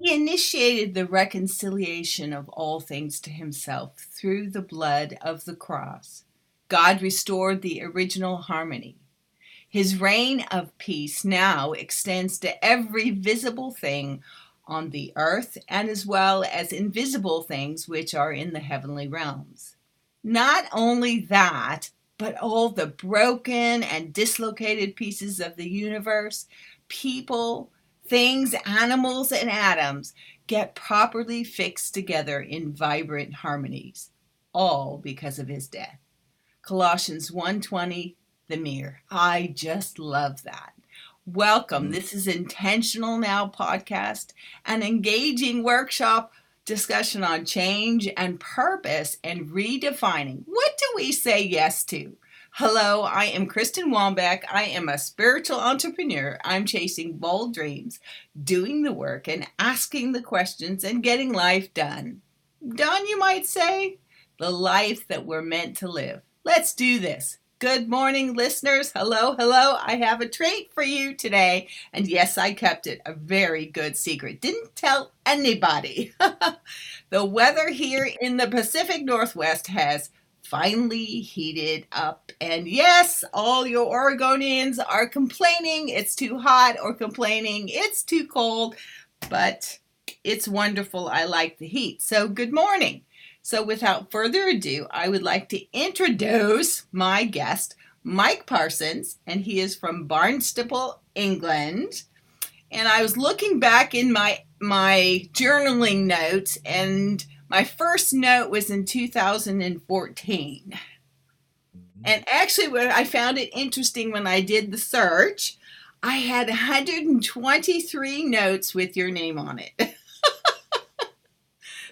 He initiated the reconciliation of all things to himself through the blood of the cross. God restored the original harmony. His reign of peace now extends to every visible thing on the earth and as well as invisible things which are in the heavenly realms. Not only that, but all the broken and dislocated pieces of the universe, people, things, animals, and atoms get properly fixed together in vibrant harmonies, all because of his death. Colossians 1:20 the mirror. I just love that. Welcome. Mm. This is Intentional Now podcast, an engaging workshop discussion on change and purpose and redefining. What do we say yes to? Hello, I am Kristen Wambeck. I am a spiritual entrepreneur. I'm chasing bold dreams, doing the work, and asking the questions and getting life done. Done, you might say? The life that we're meant to live. Let's do this. Good morning, listeners. Hello, hello. I have a treat for you today. And yes, I kept it a very good secret. Didn't tell anybody. the weather here in the Pacific Northwest has finally heated up. And yes, all your Oregonians are complaining it's too hot or complaining it's too cold, but it's wonderful. I like the heat. So, good morning. So, without further ado, I would like to introduce my guest, Mike Parsons, and he is from Barnstaple, England. And I was looking back in my my journaling notes and my first note was in 2014. Mm-hmm. And actually, what I found it interesting when I did the search, I had 123 notes with your name on it.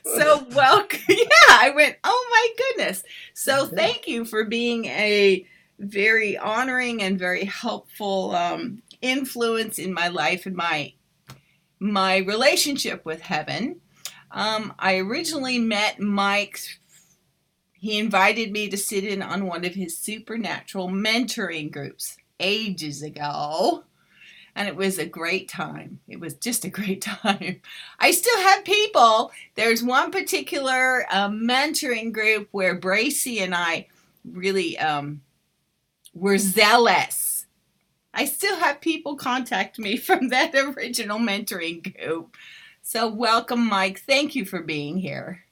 so, welcome. Yeah, I went, oh my goodness. So, thank you for being a very honoring and very helpful um, influence in my life and my my relationship with heaven. Um, I originally met Mike. He invited me to sit in on one of his supernatural mentoring groups ages ago. And it was a great time. It was just a great time. I still have people. There's one particular uh, mentoring group where Bracy and I really um, were zealous. I still have people contact me from that original mentoring group. So, welcome, Mike. Thank you for being here.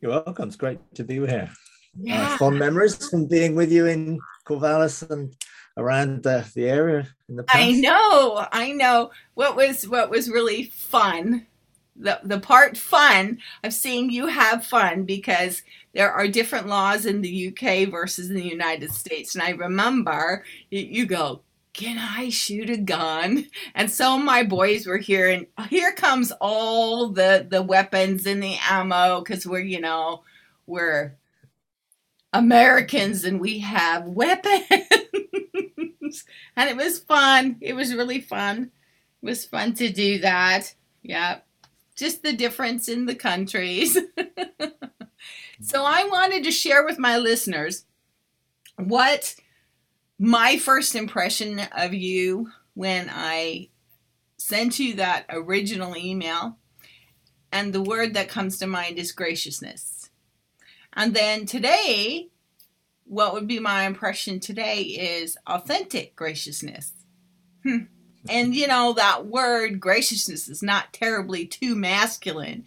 You're welcome. It's great to be here. Yeah. Uh, fond memories from being with you in Corvallis and around the, the area in the past. I know, I know. What was what was really fun, the the part fun of seeing you have fun because there are different laws in the UK versus in the United States. And I remember you, you go, can I shoot a gun? And so my boys were here, and here comes all the the weapons and the ammo because we're you know we're Americans and we have weapons, and it was fun. It was really fun. It was fun to do that. Yeah, just the difference in the countries. so I wanted to share with my listeners what my first impression of you when I sent you that original email, and the word that comes to mind is graciousness. And then today, what would be my impression today is authentic graciousness. Hmm. And you know, that word graciousness is not terribly too masculine,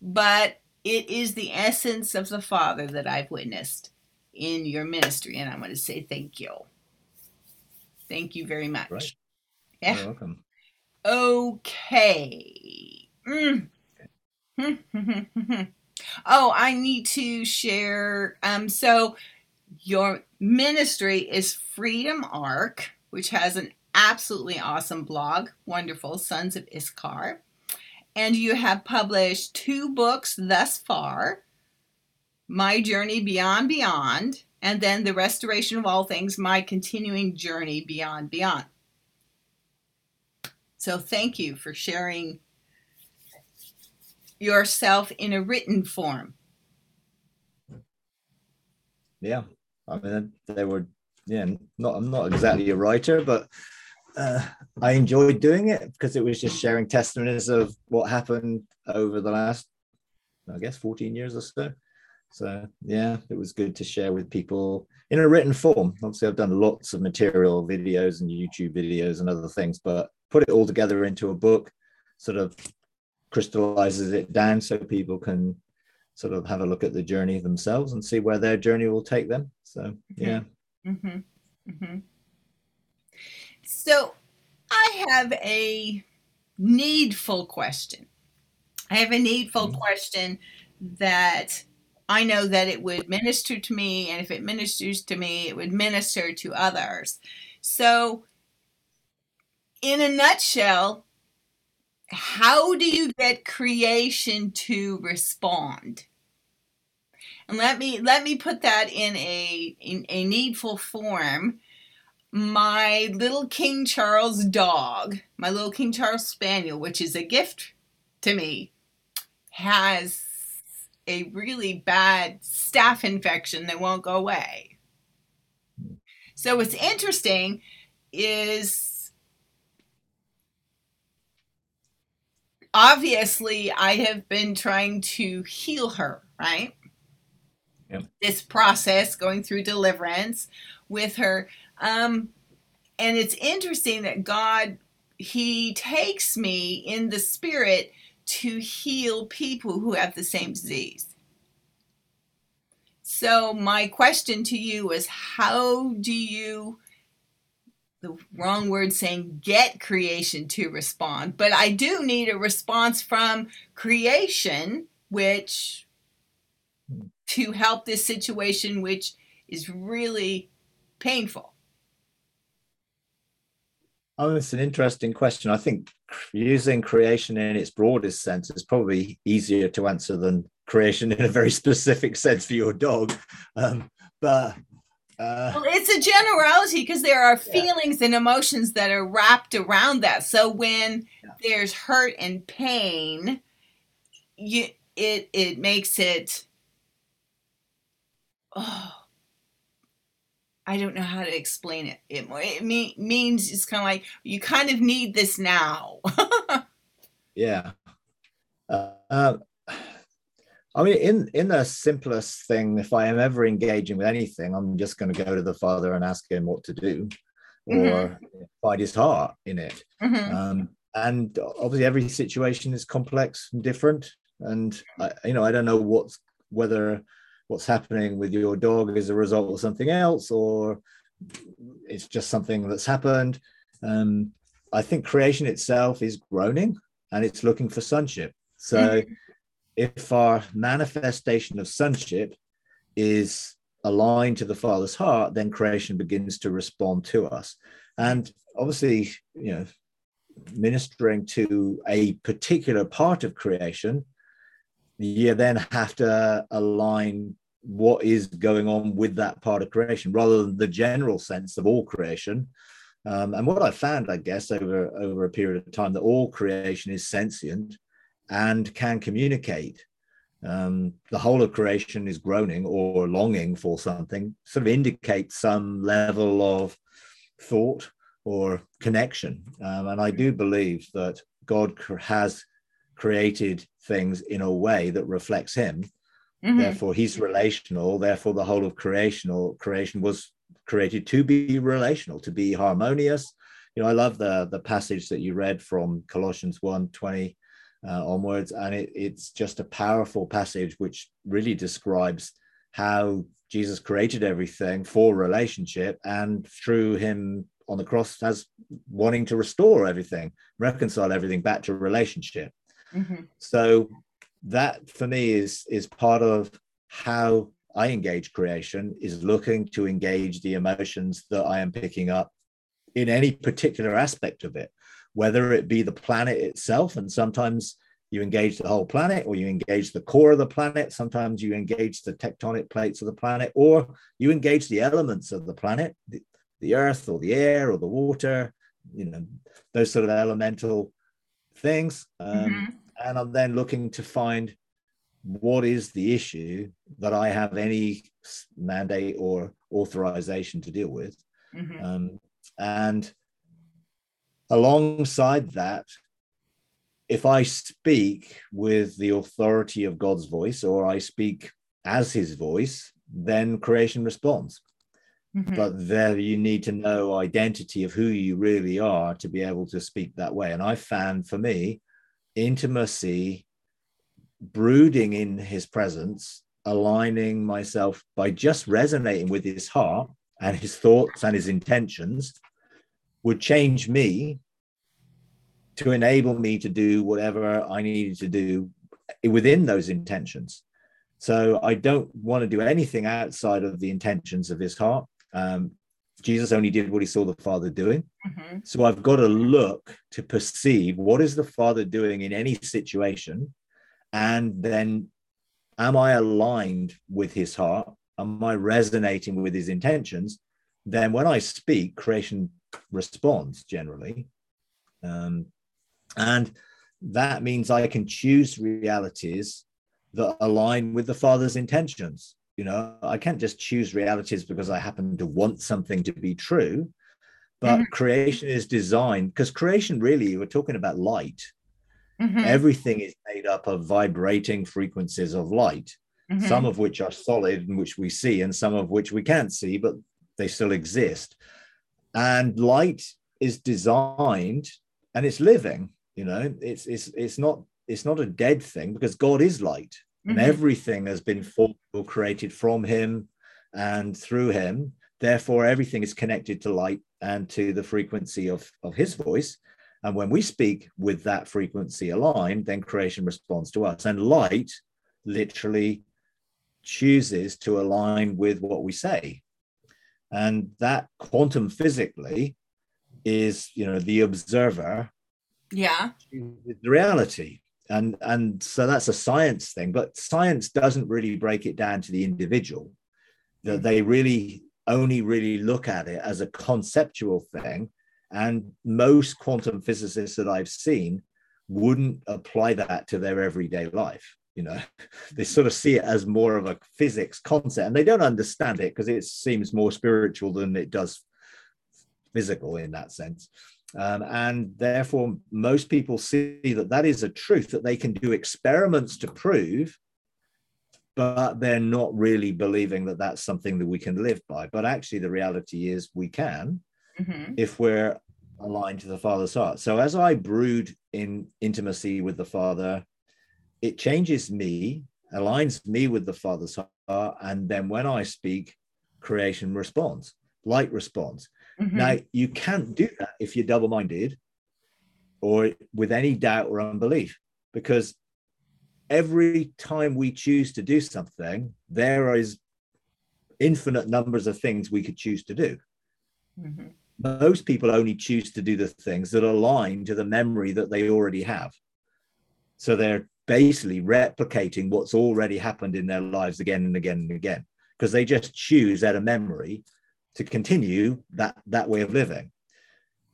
but it is the essence of the Father that I've witnessed in your ministry. And I want to say thank you. Thank you very much. Right. Yeah. You're welcome. Okay. Mm. oh, I need to share. Um, so your ministry is Freedom Arc, which has an absolutely awesome blog, wonderful Sons of Issachar. And you have published two books thus far My Journey Beyond Beyond and then the restoration of all things, my continuing journey beyond beyond. So thank you for sharing yourself in a written form. Yeah, I mean they were yeah not I'm not exactly a writer, but uh, I enjoyed doing it because it was just sharing testimonies of what happened over the last, I guess, 14 years or so. So yeah, it was good to share with people in a written form. Obviously, I've done lots of material, videos, and YouTube videos and other things, but put it all together into a book, sort of crystallizes it down so people can sort of have a look at the journey themselves and see where their journey will take them. So yeah. Mm-hmm. Mm-hmm. So I have a needful question. I have a needful mm-hmm. question that I know that it would minister to me, and if it ministers to me, it would minister to others. So, in a nutshell, how do you get creation to respond? And let me let me put that in a in a needful form. My little King Charles dog, my little King Charles Spaniel, which is a gift to me, has a really bad staph infection that won't go away. So what's interesting is obviously I have been trying to heal her, right? Yep. This process going through deliverance with her. Um, and it's interesting that God, He takes me in the spirit to heal people who have the same disease. So, my question to you is how do you, the wrong word saying get creation to respond, but I do need a response from creation, which to help this situation, which is really painful. Oh, it's an interesting question. I think using creation in its broadest sense is probably easier to answer than creation in a very specific sense for your dog. Um, but uh, well, it's a generality because there are feelings yeah. and emotions that are wrapped around that. So when yeah. there's hurt and pain, you it it makes it. Oh, I don't know how to explain it. It, it mean, means it's kind of like you kind of need this now. yeah. Uh, uh, I mean, in in the simplest thing, if I am ever engaging with anything, I'm just going to go to the Father and ask him what to do, or mm-hmm. find his heart in it. Mm-hmm. Um, and obviously, every situation is complex and different. And I, you know, I don't know what's whether what's happening with your dog is a result of something else or it's just something that's happened. Um, I think creation itself is groaning and it's looking for sonship. So mm-hmm. if our manifestation of sonship is aligned to the Father's heart, then creation begins to respond to us. And obviously, you know, ministering to a particular part of creation, you then have to align what is going on with that part of creation rather than the general sense of all creation. Um, and what I found, I guess, over, over a period of time, that all creation is sentient and can communicate. Um, the whole of creation is groaning or longing for something, sort of indicates some level of thought or connection. Um, and I do believe that God has created things in a way that reflects Him Mm-hmm. Therefore, he's relational. Therefore, the whole of creation or creation was created to be relational, to be harmonious. You know, I love the the passage that you read from Colossians 1 20 uh, onwards, and it, it's just a powerful passage which really describes how Jesus created everything for relationship, and through him on the cross as wanting to restore everything, reconcile everything back to relationship. Mm-hmm. So that for me is is part of how I engage creation is looking to engage the emotions that I am picking up in any particular aspect of it, whether it be the planet itself, and sometimes you engage the whole planet, or you engage the core of the planet, sometimes you engage the tectonic plates of the planet, or you engage the elements of the planet, the, the earth, or the air, or the water, you know, those sort of elemental things. Um, mm-hmm and I'm then looking to find what is the issue that I have any mandate or authorization to deal with. Mm-hmm. Um, and alongside that, if I speak with the authority of God's voice or I speak as his voice, then creation responds. Mm-hmm. But there you need to know identity of who you really are to be able to speak that way. And I found for me, intimacy, brooding in his presence, aligning myself by just resonating with his heart and his thoughts and his intentions would change me to enable me to do whatever I needed to do within those intentions. So I don't want to do anything outside of the intentions of his heart. Um, Jesus only did what he saw the Father doing. Mm-hmm. So I've got to look to perceive what is the Father doing in any situation. And then am I aligned with his heart? Am I resonating with his intentions? Then when I speak, creation responds generally. Um, and that means I can choose realities that align with the Father's intentions. You know, I can't just choose realities because I happen to want something to be true. But mm-hmm. creation is designed because creation really, we're talking about light. Mm-hmm. Everything is made up of vibrating frequencies of light, mm-hmm. some of which are solid and which we see, and some of which we can't see, but they still exist. And light is designed and it's living you know it's it's it's not it's not a dead thing because god is light mm-hmm. and everything has been formed or created from him and through him. Therefore everything is connected to light and to the frequency of of his voice. And when we speak with that frequency aligned then creation responds to us. And light literally chooses to align with what we say. And that quantum physically is you know the observer yeah. the reality and and so that's a science thing but science doesn't really break it down to the individual. That mm. they really only really look at it as a conceptual thing. And most quantum physicists that i've seen wouldn't apply that to their everyday life you know? They sort of see it as more of a physics concept and they don't understand it because it seems more spiritual than it does physical in that sense um, and therefore, most people see that that is a truth that they can do experiments to prove, but they're not really believing that that's something that we can live by. But actually, the reality is we can mm-hmm. if we're aligned to the Father's heart. So as I brood in intimacy with the Father, it changes me, aligns me with the Father's heart. And then when I speak, creation responds, light responds. Mm-hmm. Now, you can't do that if you're double minded or with any doubt or unbelief, because every time we choose to do something, there is infinite numbers of things we could choose to do. Mm-hmm. Most people only choose to do the things that align to the memory that they already have. So they're basically replicating what's already happened in their lives again and again and again because they just choose out of memory to continue that that way of living.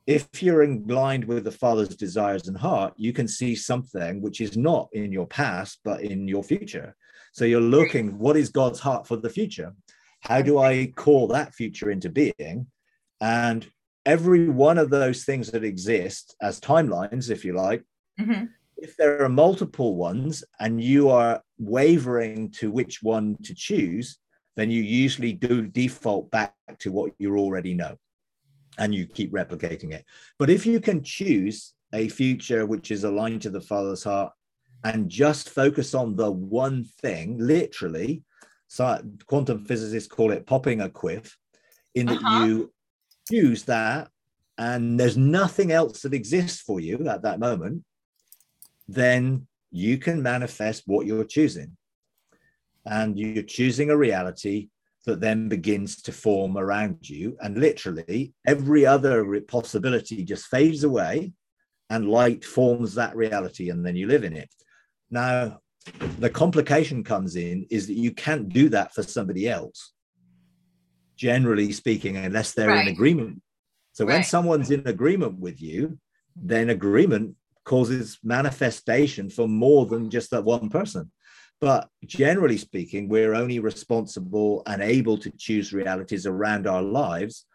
If you're aligned with the father's desires and heart you can see something which is not in your past but in your future. So you're looking what is god's heart for the future? How do i call that future into being? And every one of those things that exist as timelines if you like mm-hmm. if there are multiple ones and you are wavering to which one to choose then you usually do default back to what you already know and you keep replicating it. But if you can choose a future which is aligned to the Father's heart and just focus on the one thing, literally, so quantum physicists call it popping a qwiff, in that uh-huh. you choose that and there's nothing else that exists for you at that moment, then you can manifest what you're choosing and you're choosing a reality that then begins to form around you. And literally, every other possibility just fades away, and light forms that reality, and then you live in it. Now, the complication comes in is that you can't do that for somebody else, generally speaking, unless they're right. in agreement. So, right. when someone's in agreement with you, then agreement causes manifestation for more than just that one person. But generally speaking, we're only responsible and able to choose realities around our lives.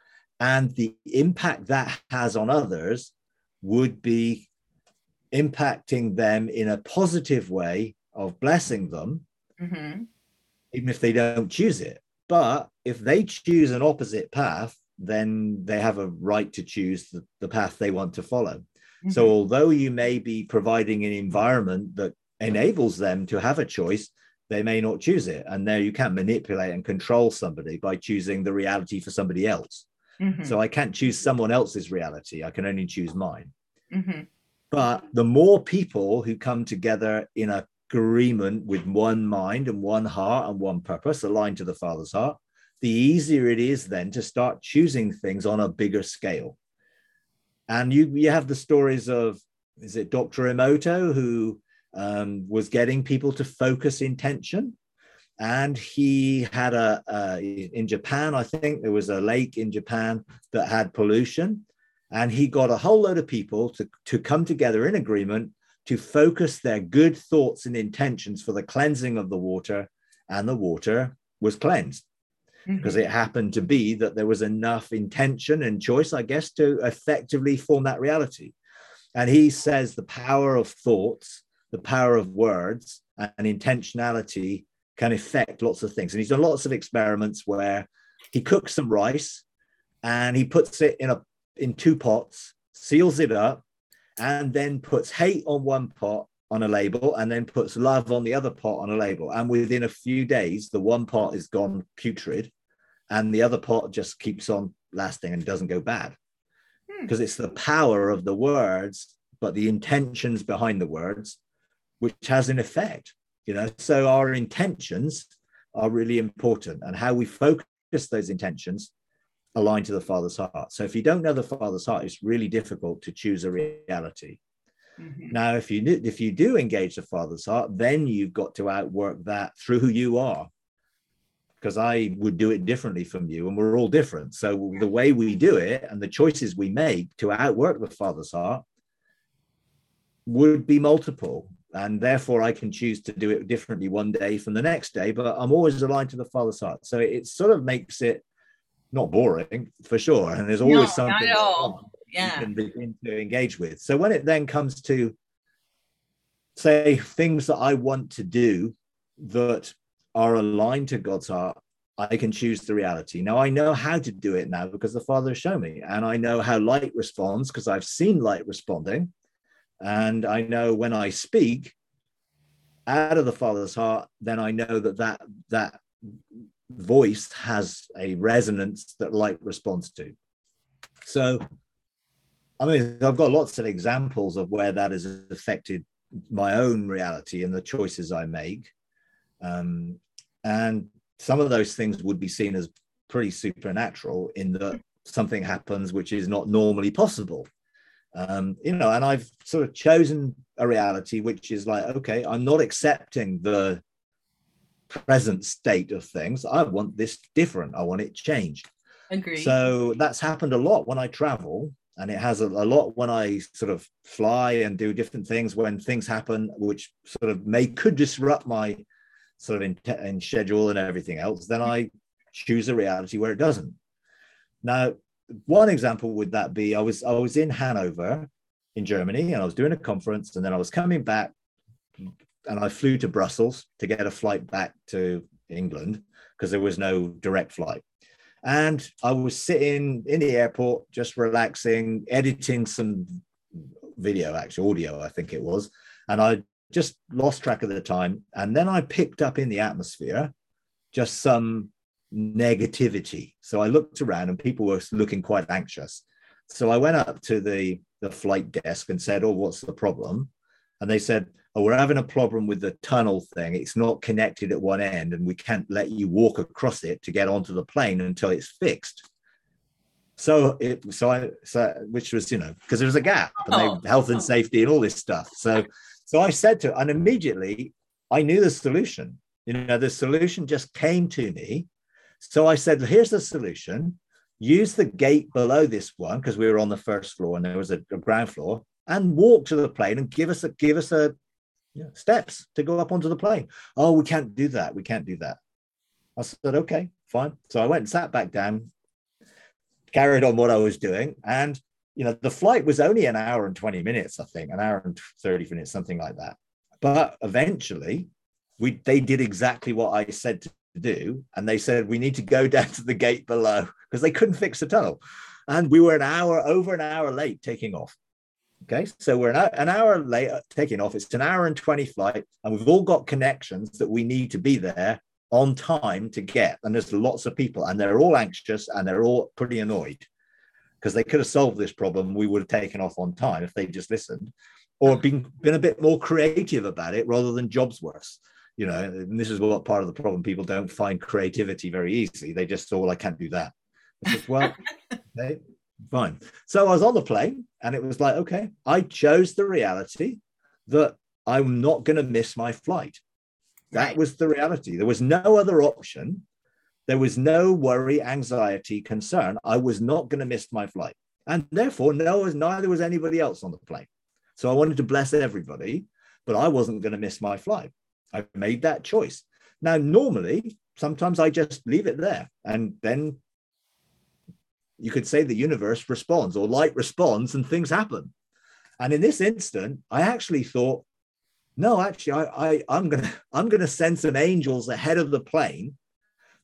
And the impact that has on others would be impacting them in a positive way of blessing them, Mm-hmm. even if they don't choose it. But if they choose an opposite path, then they have a right to choose the, the path they want to follow. So, Mm-hmm. although you may be providing an environment that enables them to have a choice, they may not choose it. And there you can't manipulate and control somebody by choosing the reality for somebody else. Mhm. So, I can't choose someone else's reality. I can only choose mine. Mhm. But the more people who come together in agreement with one mind and one heart and one purpose aligned to the Father's heart, the easier it is then to start choosing things on a bigger scale. And you, you have the stories of, is it Dr. Emoto who um, was getting people to focus intention? And he had a, uh, in Japan, I think there was a lake in Japan that had pollution. And he got a whole load of people to, to come together in agreement to focus their good thoughts and intentions for the cleansing of the water. And the water was cleansed because it happened to be that there was enough intention and choice i guess to effectively form that reality. And he says the power of thoughts the power of words and intentionality can affect lots of things and he's done lots of experiments where he cooks some rice and he puts it in a in two pots, seals it up, and then puts hate on one pot on a label and then puts love on the other pot on a label. And within a few days, the one pot is gone putrid and the other pot just keeps on lasting and doesn't go bad Hmm. because it's the power of the words, but the intentions behind the words, which has an effect. You know, so our intentions are really important and how we focus those intentions align to the father's heart. So if you don't know the father's heart, it's really difficult to choose a reality. Mhm. Now, if you if you do engage the father's heart, then you've got to outwork that through who you are. Because I would do it differently from you, and we're all different. So the way we do it and the choices we make to outwork the father's heart would be multiple. And therefore, I can choose to do it differently one day from the next day, but I'm always aligned to the father's heart. So it sort of makes it not boring for sure. And there's always No, something all. you can begin to engage with. So when it then comes to say things that I want to do that are aligned to God's heart, I can choose the reality. Now I know how to do it now because the Father has shown me, and I know how light responds because I've seen light responding, and I know when I speak out of the Father's heart, then I know that that that voice has a resonance that light responds to. So I mean, I've got lots of examples of where that has affected my own reality and the choices I make. Um, and some of those things would be seen as pretty supernatural in that something happens which is not normally possible. Um, you know, and I've sort of chosen a reality which is like, okay, I'm not accepting the present state of things. I want this different. I want it changed. Agree. So that's happened a lot when I travel, and it has a, a lot when I sort of fly and do different things. When things happen which sort of may could disrupt my sort of in, in schedule and everything else, then I choose a reality where it doesn't. Now, one example would that be I was I was in Hanover in Germany, and I was doing a conference, and then I was coming back, and I flew to Brussels to get a flight back to England because there was no direct flight. And I was sitting in the airport, just relaxing, editing some video, actually audio, I think it was. And I just lost track of the time. And then I picked up in the atmosphere just some negativity. So I looked around and people were looking quite anxious. So I went up to the, the flight desk and said, Oh, what's the problem? And they said, Oh, we're having a problem with the tunnel thing. It's not connected at one end, and we can't let you walk across it to get onto the plane until it's fixed. So it so I so which was you know because there was a gap and Oh. they, health and safety and all this stuff. So so I said to and immediately I knew the solution. You know, the solution just came to me. So I said, here's the solution. Use the gate below this one because we were on the first floor and there was a, a ground floor, and walk to the plane and give us a give us a know, steps to go up onto the plane. Oh, we can't do that. We can't do that. I said, okay, fine. So I went and sat back down, carried on what I was doing, and you know, the flight was only an hour and 20 minutes, I think, an hour and 30 minutes, something like that. But eventually, we they did exactly what I said to do. And they said, we need to go down to the gate below because they couldn't fix the tunnel. And we were an hour, over an hour late taking off. Okay, so we're an, an hour late uh, taking off. It's an hour and 20 flight, and we've all got connections that we need to be there on time to get. And there's lots of people, and they're all anxious and they're all pretty annoyed because they could have solved this problem. We would have taken off on time if they just listened or been, been a bit more creative about it rather than jobs worse. You know, and this is what part of the problem people don't find creativity very easily. They just thought, oh, well, I can't do that. Said, well, okay, fine. So I was on the plane and it was like, okay, I chose the reality that I'm not going to miss my flight. That right. was the reality. There was no other option. There was no worry, anxiety, concern. I was not going to miss my flight. And therefore, no, neither was anybody else on the plane. So I wanted to bless everybody, but I wasn't going to miss my flight. I made that choice. Now, normally, sometimes I just leave it there and then you could say the universe responds or light responds and things happen. And in this instant, I actually thought, no, actually, I, I I'm gonna I'm gonna send some angels ahead of the plane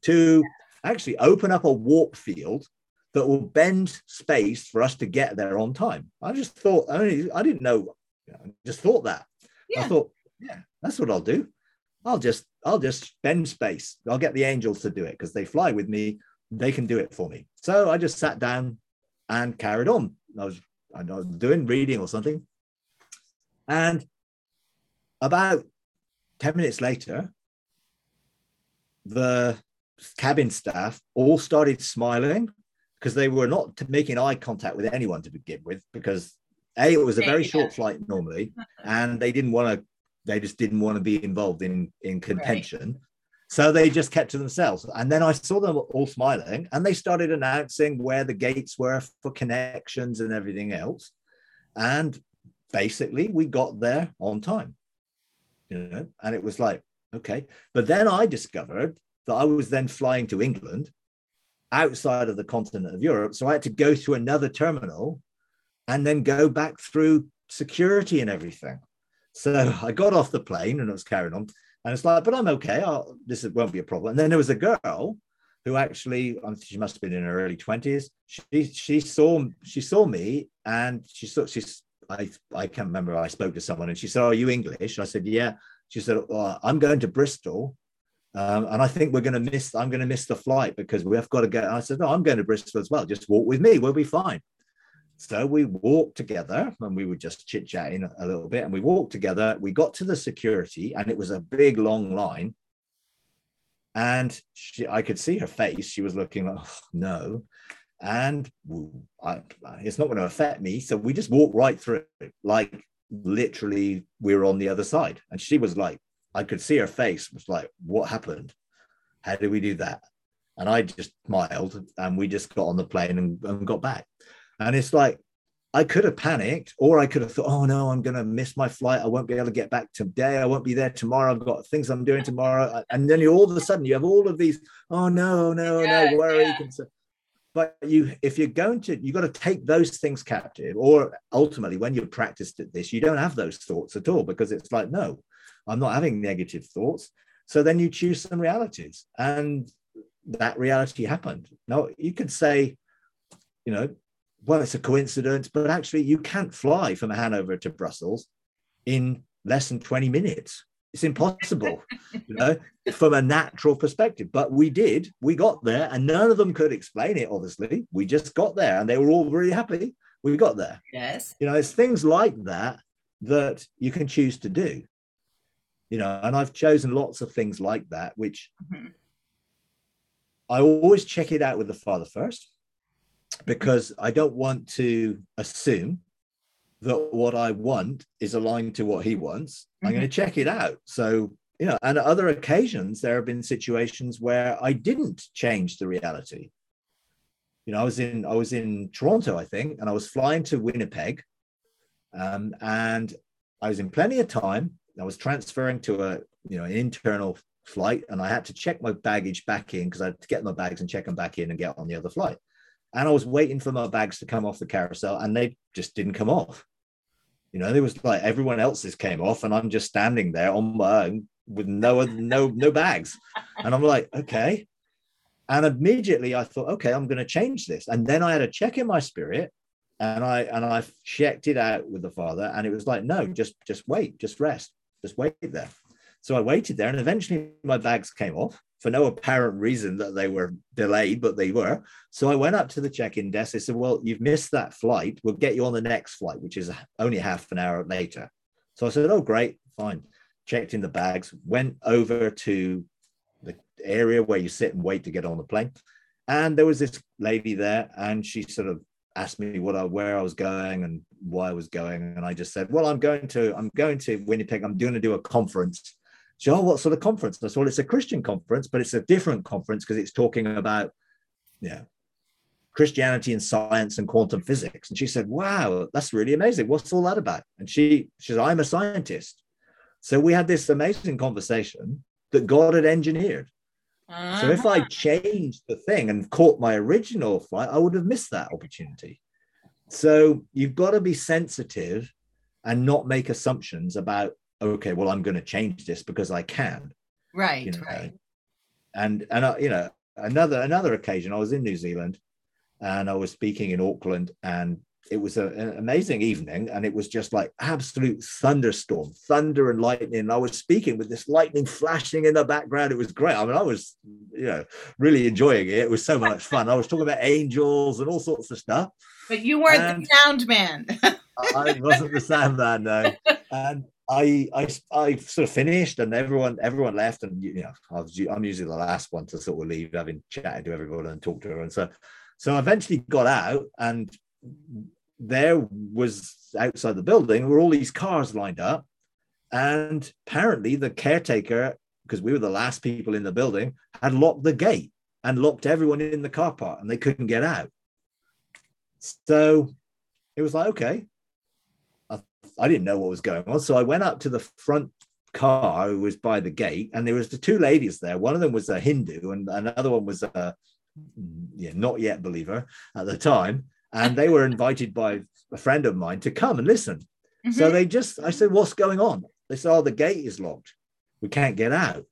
to actually open up a warp field that will bend space for us to get there on time. I just thought, I mean, I didn't know, I just thought that. Yeah. I thought, yeah, that's what I'll do. I'll just, I'll just bend space. I'll get the angels to do it because they fly with me. They can do it for me. So I just sat down and carried on. I was, I was doing reading or something. And about 10 minutes later, the cabin staff all started smiling because they were not making eye contact with anyone to begin with because a it was a very short flight normally and they didn't want to they just didn't want to be involved in in contention right. so they just kept to themselves and then i saw them all smiling and they started announcing where the gates were for connections and everything else and basically we got there on time you know and it was like okay but then i discovered that I was then flying to England outside of the continent of Europe. So I had to go to another terminal and then go back through security and everything. So I got off the plane and I was carrying on. And it's like, but I'm okay. I'll, this won't be a problem. And then there was a girl who actually, she must have been in her early 20s. She she saw she saw me and she saw she's I I can't remember. I spoke to someone and she said, "Are you English?" I said, "Yeah." She said, well, "I'm going to Bristol um, and I think we're going to miss, I'm going to miss the flight because we have got to go. I said, no, I'm going to Bristol as well. Just walk with me. We'll be fine. So we walked together and we were just chit chatting a little bit. And we walked together. We got to the security and it was a big, long line. And she, I could see her face. She was looking like, oh, no. And I, it's not going to affect me. So we just walked right through, like literally, we were on the other side. And she was like, I could see her face was like, what happened? How did we do that? And I just smiled and we just got on the plane and, and got back. And it's like, I could have panicked, or I could have thought, oh no, I'm going to miss my flight. I won't be able to get back today. I won't be there tomorrow. I've got things I'm doing tomorrow. And then you all of a sudden you have all of these, oh no, no, yeah, no worry. Yeah. But you, if you're going to, you've got to take those things captive, or ultimately when you've practiced at this, you don't have those thoughts at all because it's like, no, I'm not having negative thoughts. So then you choose some realities, and that reality happened. Now you could say, you know, well, it's a coincidence, but actually you can't fly from Hanover to Brussels in less than 20 minutes. It's impossible, you know, from a natural perspective. But we did, we got there, and none of them could explain it, obviously. We just got there and they were all very happy. We got there. Yes. You know, it's things like that that you can choose to do you know and i've chosen lots of things like that which mm-hmm. i always check it out with the father first because i don't want to assume that what i want is aligned to what he wants mm-hmm. i'm going to check it out so you know and other occasions there have been situations where i didn't change the reality you know i was in i was in toronto i think and i was flying to winnipeg um, and i was in plenty of time I was transferring to a you know an internal flight, and I had to check my baggage back in because I had to get my bags and check them back in and get on the other flight. And I was waiting for my bags to come off the carousel, and they just didn't come off. You know, there was like everyone else's came off, and I'm just standing there on my own with no no no bags, and I'm like, okay. And immediately I thought, okay, I'm going to change this. And then I had a check in my spirit, and I and I checked it out with the father, and it was like, no, just just wait, just rest, just wait there. So I waited there, and eventually my bags came off for no apparent reason that they were delayed, but they were. So I went up to the check-in desk. They said, "Well, you've missed that flight. We'll get you on the next flight, which is only half an hour later." So I said, "Oh, great, fine." Checked in the bags, went over to the area where you sit and wait to get on the plane, and there was this lady there, and she sort of asked me what I, where I was going and why I was going, and I just said, "Well, I'm going to I'm going to Winnipeg. I'm going to do a conference." So, oh, what sort of conference? I said, well, it's a Christian conference, but it's a different conference because it's talking about, yeah, Christianity and science and quantum physics. And she said, wow, that's really amazing. What's all that about? And she, she said, I'm a scientist. So we had this amazing conversation that God had engineered. Uh-huh. So if I uh-huh. changed the thing and caught my original flight, I would have missed that opportunity. So you've got to be sensitive and not make assumptions about okay, well, I'm going to change this because I can. Right. You know? Right. And and uh, you know another another occasion, I was in New Zealand, and I was speaking in Auckland, and it was a, an amazing evening, and it was just like absolute thunderstorm, thunder and lightning. And I was speaking with this lightning flashing in the background. It was great. I mean, I was you know really enjoying it. It was so much fun. I was talking about angels and all sorts of stuff. But you weren't and the sound man. I wasn't the sound man, no. And I, I I sort of finished and everyone everyone left and you know I was, I'm usually the last one to sort of leave having chatted to everyone and talked to her and so so I eventually got out and there was outside the building were all these cars lined up and apparently the caretaker because we were the last people in the building had locked the gate and locked everyone in the car park and they couldn't get out. So it was like okay I didn't know what was going on. So I went up to the front car who was by the gate, and there was the two ladies there. One of them was a Hindu, and another one was a yeah, not yet believer at the time. And they were invited by a friend of mine to come and listen. Mm-hmm. So they just, I said, What's going on? They said, Oh, the gate is locked. We can't get out.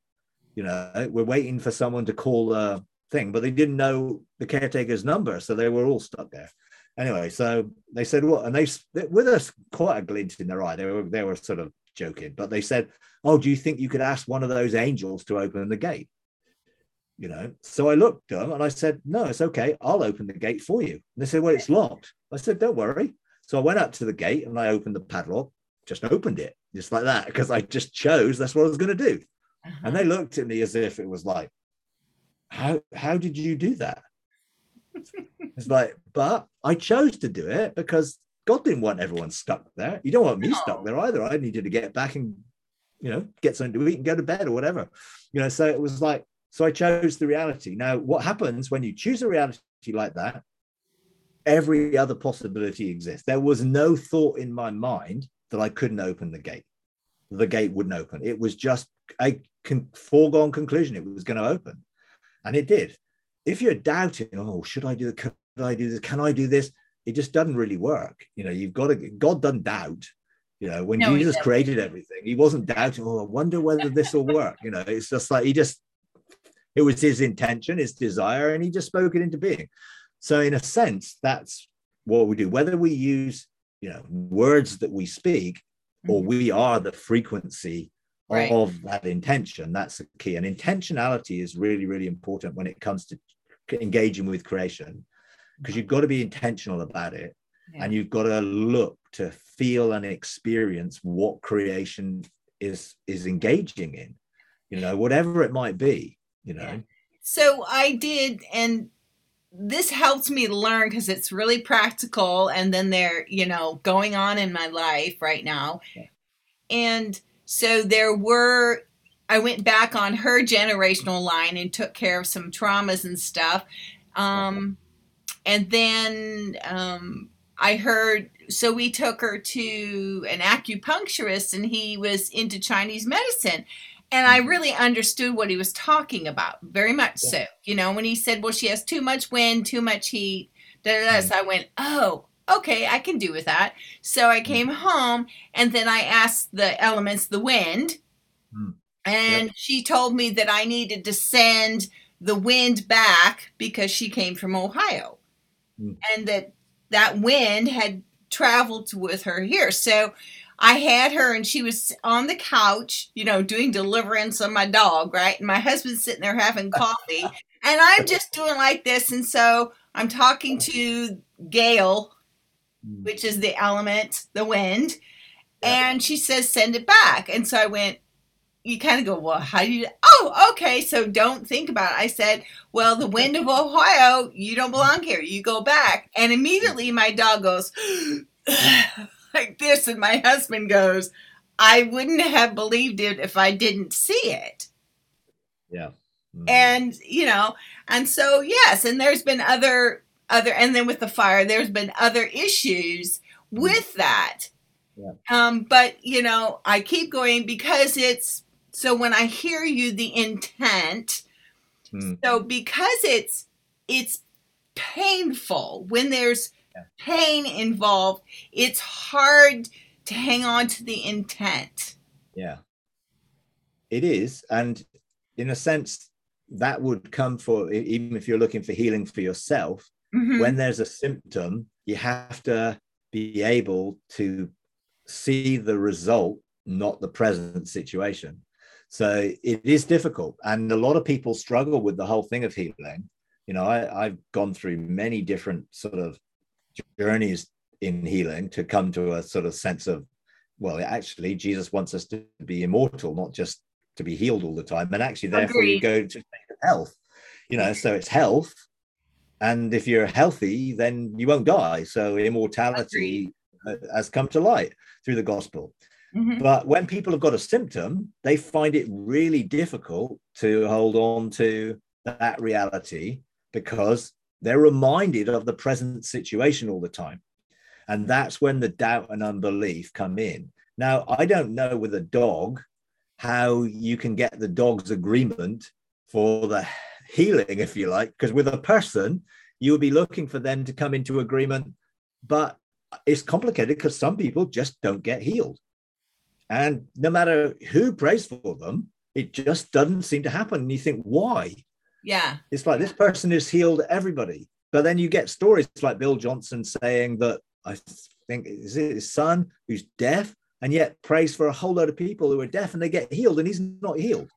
You know, we're waiting for someone to call the thing, but they didn't know the caretaker's number. So they were all stuck there anyway, so they said, "What?" And they, with us, quite a glint in their eye. They were they were sort of joking, but they said, "Oh, do you think you could ask one of those angels to open the gate?" You know. So I looked at them and I said, "No, it's okay. I'll open the gate for you." And they said, "Well, it's locked." I said, "Don't worry." So I went up to the gate and I opened the padlock, just opened it, just like that, because I just chose that's what I was going to do. Uh-huh. And they looked at me as if it was like, "How how did you do that?" It's like, but I chose to do it because God didn't want everyone stuck there. You don't want me no. stuck there either. I needed to get back and, you know, get something to eat and go to bed or whatever. You know, so it was like, so I chose the reality. Now, what happens when you choose a reality like that? Every other possibility exists. There was no thought in my mind that I couldn't open the gate. The gate wouldn't open. It was just a con- foregone conclusion. It was going to open. And it did if you're doubting, oh, should I do? Can I do this? Can I do this? It just doesn't really work. You know, you've got to. God doesn't doubt. You know, when no, Jesus created everything, he wasn't doubting. Oh, I wonder whether this will work. You know, it's just like he just. It was his intention, his desire, and he just spoke it into being. So, in a sense, that's what we do. Whether we use, you know, words that we speak, or mm-hmm. we are the frequency right. of that intention. That's the key. And intentionality is really, really important when it comes to engaging with creation because you've got to be intentional about it yeah. and you've got to look to feel and experience what creation is is engaging in you know whatever it might be you know yeah. so i did and this helps me learn because it's really practical and then they're you know going on in my life right now yeah. and so there were I went back on her generational line and took care of some traumas and stuff. Um, and then um, I heard, so we took her to an acupuncturist and he was into Chinese medicine. And I mm-hmm. really understood what he was talking about, very much yeah. so. You know, when he said, well, she has too much wind, too much heat, Da, da, da. So I went, oh, okay, I can do with that. So I came home and then I asked the elements, the wind, Mm. and she told me that I needed to send the wind back because she came from Ohio Mm. and that that wind had traveled with her here. So I had her and she was on the couch, you know, doing deliverance on my dog, right? And my husband's sitting there having coffee and I'm just doing like this. And so I'm talking to Gail, Mm. which is the element, the wind. And she says, send it back. And so I went, you kind of go, well, how do you, oh, okay. So don't think about it. I said, well, the wind of Ohio, you don't belong here. You go back. And immediately my dog goes like this. And my husband goes, I wouldn't have believed it if I didn't see it Yeah. Mm. and you know and so yes and there's been other other and then with the fire there's been other issues with that Yeah. um but you know i keep going because it's so when i hear you the intent Mm. so because it's it's painful when there's Yeah. pain involved it's hard to hang on to the intent Yeah. It is. And in a sense, that would come for even if you're looking for healing for yourself, Mhm. when there's a symptom, you have to be able to see the result, not the present situation. So it is difficult. And a lot of people struggle with the whole thing of healing. You know, I, I've gone through many different sort of journeys in healing to come to a sort of sense of, well, actually, Jesus wants us to be immortal, not just to be healed all the time. And actually, therefore, you go to health. You know, so it's health. And if you're healthy, then you won't die. So immortality uh, has come to light through the gospel. Mhm. But when people have got a symptom, they find it really difficult to hold on to that reality because they're reminded of the present situation all the time. And that's when the doubt and unbelief come in. Now, I don't know with a dog how you can get the dog's agreement for the healing, if you like, because with a person, you would be looking for them to come into agreement. But it's complicated because some people just don't get healed. And no matter who prays for them, it just doesn't seem to happen. And you think, why? yeah It's like this person has healed everybody. But then you get stories like Bill Johnson saying that I think is it his son who's deaf and yet prays for a whole load of people who are deaf and they get healed and he's not healed.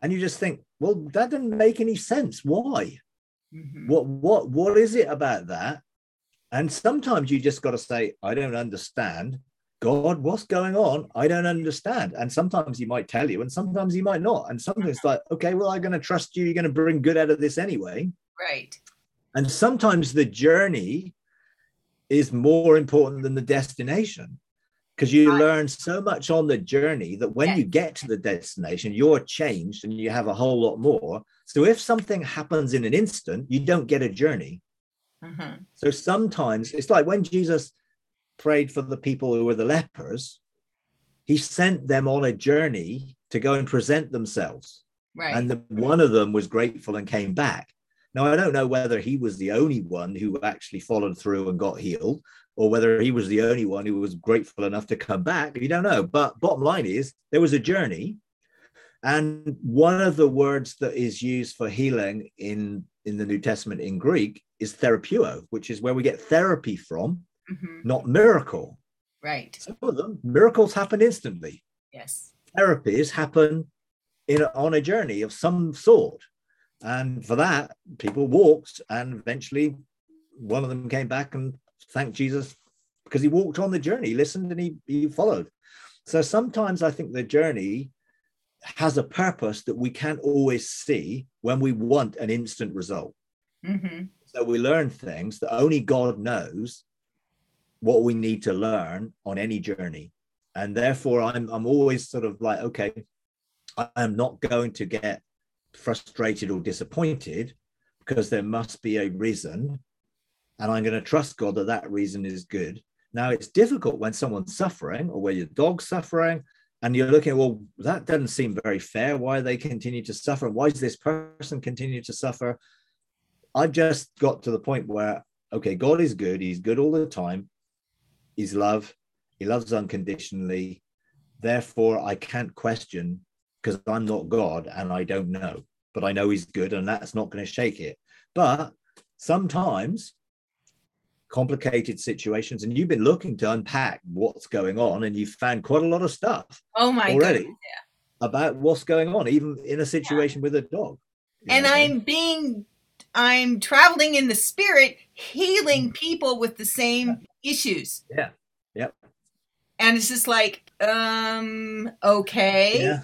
And you just think, well, that doesn't make any sense. Why? Mhm. What what what is it about that? And sometimes you just got to say, I don't understand. God, what's going on? I don't understand. And sometimes he might tell you, and sometimes he might not. And sometimes it's like, okay, well, I'm going to trust you. You're going to bring good out of this anyway. right And sometimes the journey is more important than the destination because you Right. learn so much on the journey that when you get to the destination, you're changed and you have a whole lot more. So if something happens in an instant, you don't get a journey. Mhm. So sometimes it's like when Jesus prayed for the people who were the lepers, he sent them on a journey to go and present themselves. right And the, one of them was grateful and came back. Now, I don't know whether he was the only one who actually followed through and got healed, or whether he was the only one who was grateful enough to come back. You don't know. But bottom line is, there was a journey. And one of the words that is used for healing in, in the New Testament in Greek is therapeuo, which is where we get therapy from, Mhm. not miracle. right. Some of them, miracles happen instantly. Yes. Therapies happen in on a journey of some sort. And for that people walked and eventually one of them came back and thanked jesus because he walked on the journey he listened and he, he followed. So sometimes i think the journey has a purpose that we can't always see when we want an instant result. Hmm so we learn things that only God knows what we need to learn on any journey. And therefore, I'm, I'm always sort of like, okay, I'm not going to get frustrated or disappointed because there must be a reason. And I'm going to trust God that that reason is good. Now, it's difficult when someone's suffering or where your dog's suffering and you're looking, well, that doesn't seem very fair. Why they continue to suffer? Why does this person continue to suffer? I've just got to the point where okay, God is good. He's good all the time. He's love. He loves unconditionally. Therefore, I can't question because I'm not God and I don't know, but I know He's good and that's not going to shake it. But sometimes complicated situations, and you've been looking to unpack what's going on, and you've found quite a lot of stuff. Oh my already God. about what's going on, even in a situation yeah. with a dog. And know? I'm being, I'm traveling in the spirit, healing mm. people with the same issues. Yeah. Yep. And it's just like, um, okay. Yeah.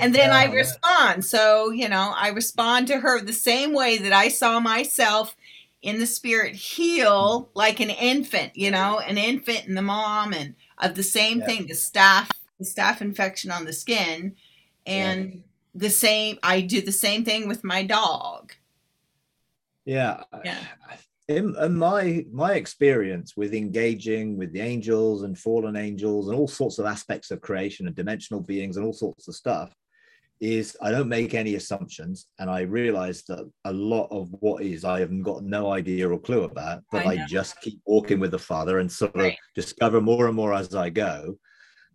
And then yeah, I respond. So, you know, I respond to her the same way that I saw myself in the spirit heal like an infant, you know, an infant and the mom and of the same yeah. thing, the staph, the staph infection on the skin. And yeah. the same, I do the same thing with my dog. Yeah. Yeah. In, in, my my experience with engaging with the angels and fallen angels and all sorts of aspects of creation and dimensional beings and all sorts of stuff is I don't make any assumptions, and I realize that a lot of what is I have got no idea or clue about, but I, I just keep walking with the Father and sort right. of discover more and more as I go.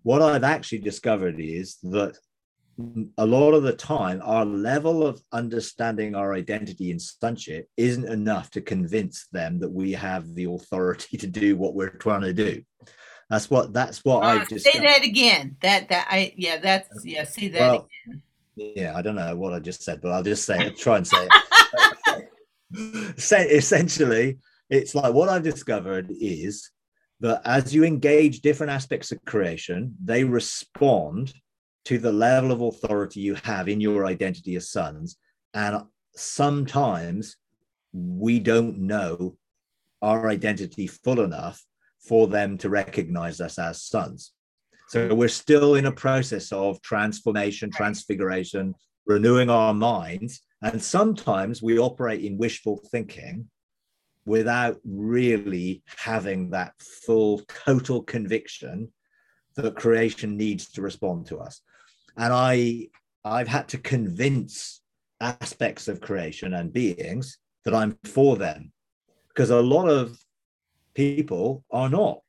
What I've actually discovered is that a lot of the time, our level of understanding our identity in sonship isn't enough to convince them that we have the authority to do what we're trying to do. That's what that's what uh, I've just say that again. That that I yeah that's yeah see that well, again yeah, I don't know what I just said, but I'll just say it, try and say it. say, essentially, it's like what I've discovered is that as you engage different aspects of creation, they respond to the level of authority you have in your identity as sons. And sometimes we don't know our identity full enough for them to recognize us as sons. So we're still in a process of transformation, transfiguration, renewing our minds. And sometimes we operate in wishful thinking without really having that full, total conviction that creation needs to respond to us. And I, I've had to convince aspects of creation and beings that I'm for them because a lot of people are not.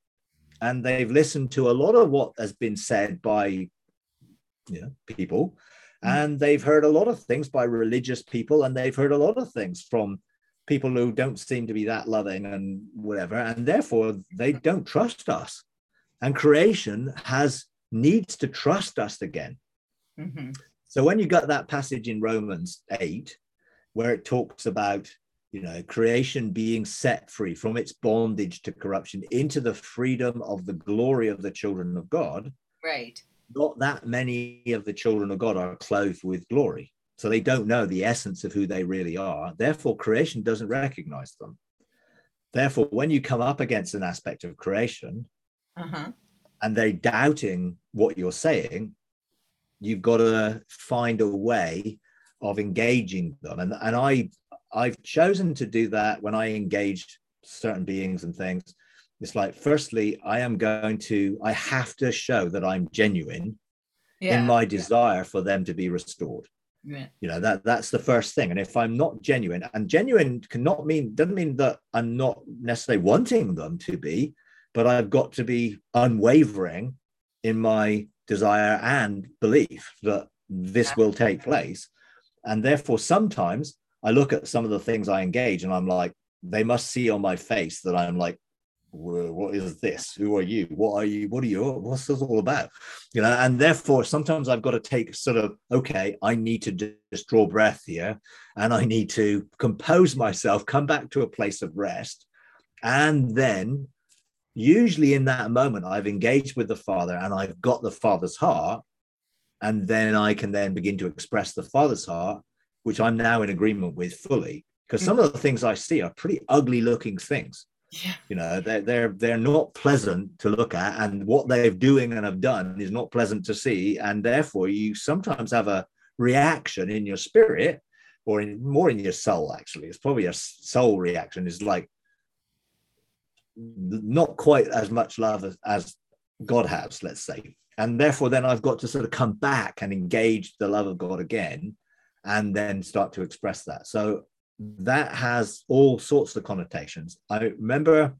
And they've listened to a lot of what has been said by you know, people. Mm. and they've heard a lot of things by religious people and they've heard a lot of things from people who don't seem to be that loving and whatever. And therefore they don't trust us. And creation has needs to trust us again mm-hmm. so when you got that passage in romans 8 where it talks about you know, creation being set free from its bondage to corruption into the freedom of the glory of the children of God. Right. Not that many of the children of God are clothed with glory. So they don't know the essence of who they really are. Therefore, creation doesn't recognize them. Therefore, when you come up against an aspect of creation uh-huh. and they're doubting what you're saying, you've got to find a way of engaging them. And, and I I've chosen to do that when I engage certain beings and things. It's like, firstly, I am going to, I have to show that I'm genuine yeah. in my desire for them to be restored. Yeah. You know, that that's the first thing. And if I'm not genuine, and genuine cannot mean doesn't mean that I'm not necessarily wanting them to be, but I've got to be unwavering in my desire and belief that this will take place. And therefore, sometimes I look at some of the things I engage and I'm like, they must see on my face that I'm like, what is this? Who are you? What are you? What are you? What's this all about? You know, and therefore sometimes I've got to take sort of, okay, I need to just draw breath here and I need to compose myself, come back to a place of rest. And then usually in that moment, I've engaged with the Father and I've got the Father's heart. And then I can then begin to express the Father's heart which I'm now in agreement with fully, because hmm. some of the things I see are pretty ugly looking things. Yeah. You know, they're they're they're not pleasant to look at, and what they're doing and have done is not pleasant to see, and therefore you sometimes have a reaction in your spirit, or in more in your soul. Actually, it's probably a soul reaction. Is like not quite as much love as, as God has, let's say, and therefore then I've got to sort of come back and engage the love of God again and then start to express that. So that has all sorts of connotations. I remember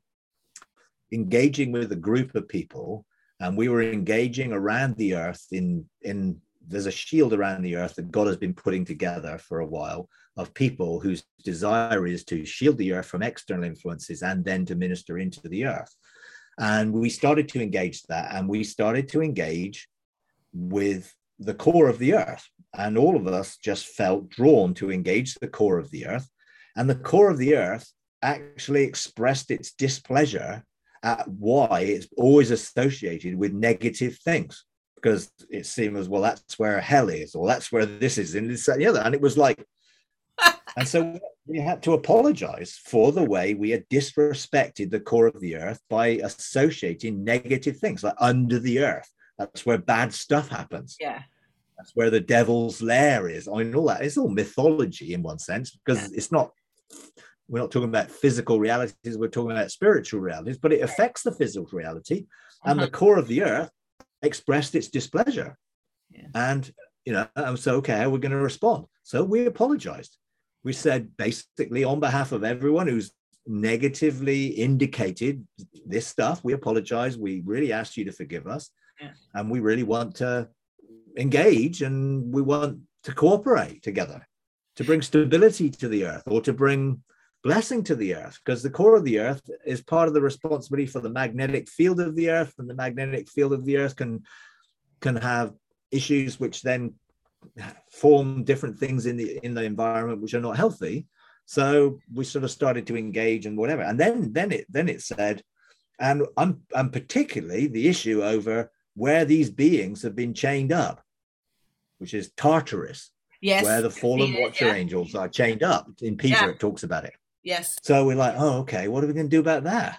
engaging with a group of people, and we were engaging around the earth in in there's a shield around the earth that God has been putting together for a while of people whose desire is to shield the earth from external influences and then to minister into the earth. And we started to engage that, and we started to engage with the core of the earth. And all of us just felt drawn to engage the core of the earth. And the core of the earth actually expressed its displeasure at why it's always associated with negative things because it seemed as well that's where hell is or that's where this is and this and the other and it was like and so we had to apologize for the way we had disrespected the core of the earth by associating negative things like under the earth that's where bad stuff happens. Yeah. That's where the devil's lair is. I mean, all that it's all mythology in one sense because yeah. it's not. We're not talking about physical realities. We're talking about spiritual realities, but it affects the physical reality, and uh-huh. the core of the earth expressed its displeasure. Yeah. And you know, and so okay, we're going to respond. So we apologized. We said basically on behalf of everyone who's negatively indicated this stuff, we apologize. We really ask you to forgive us and we really want to engage and we want to cooperate together to bring stability to the earth or to bring blessing to the earth because the core of the earth is part of the responsibility for the magnetic field of the earth and the magnetic field of the earth can can have issues which then form different things in the in the environment which are not healthy so we sort of started to engage and whatever and then then it then it said and i'm and particularly the issue over where these beings have been chained up, which is Tartarus, yes, where the fallen watcher yeah. angels are chained up. In Peter, yeah. it talks about it. Yes. So we're like, oh, okay, what are we going to do about that?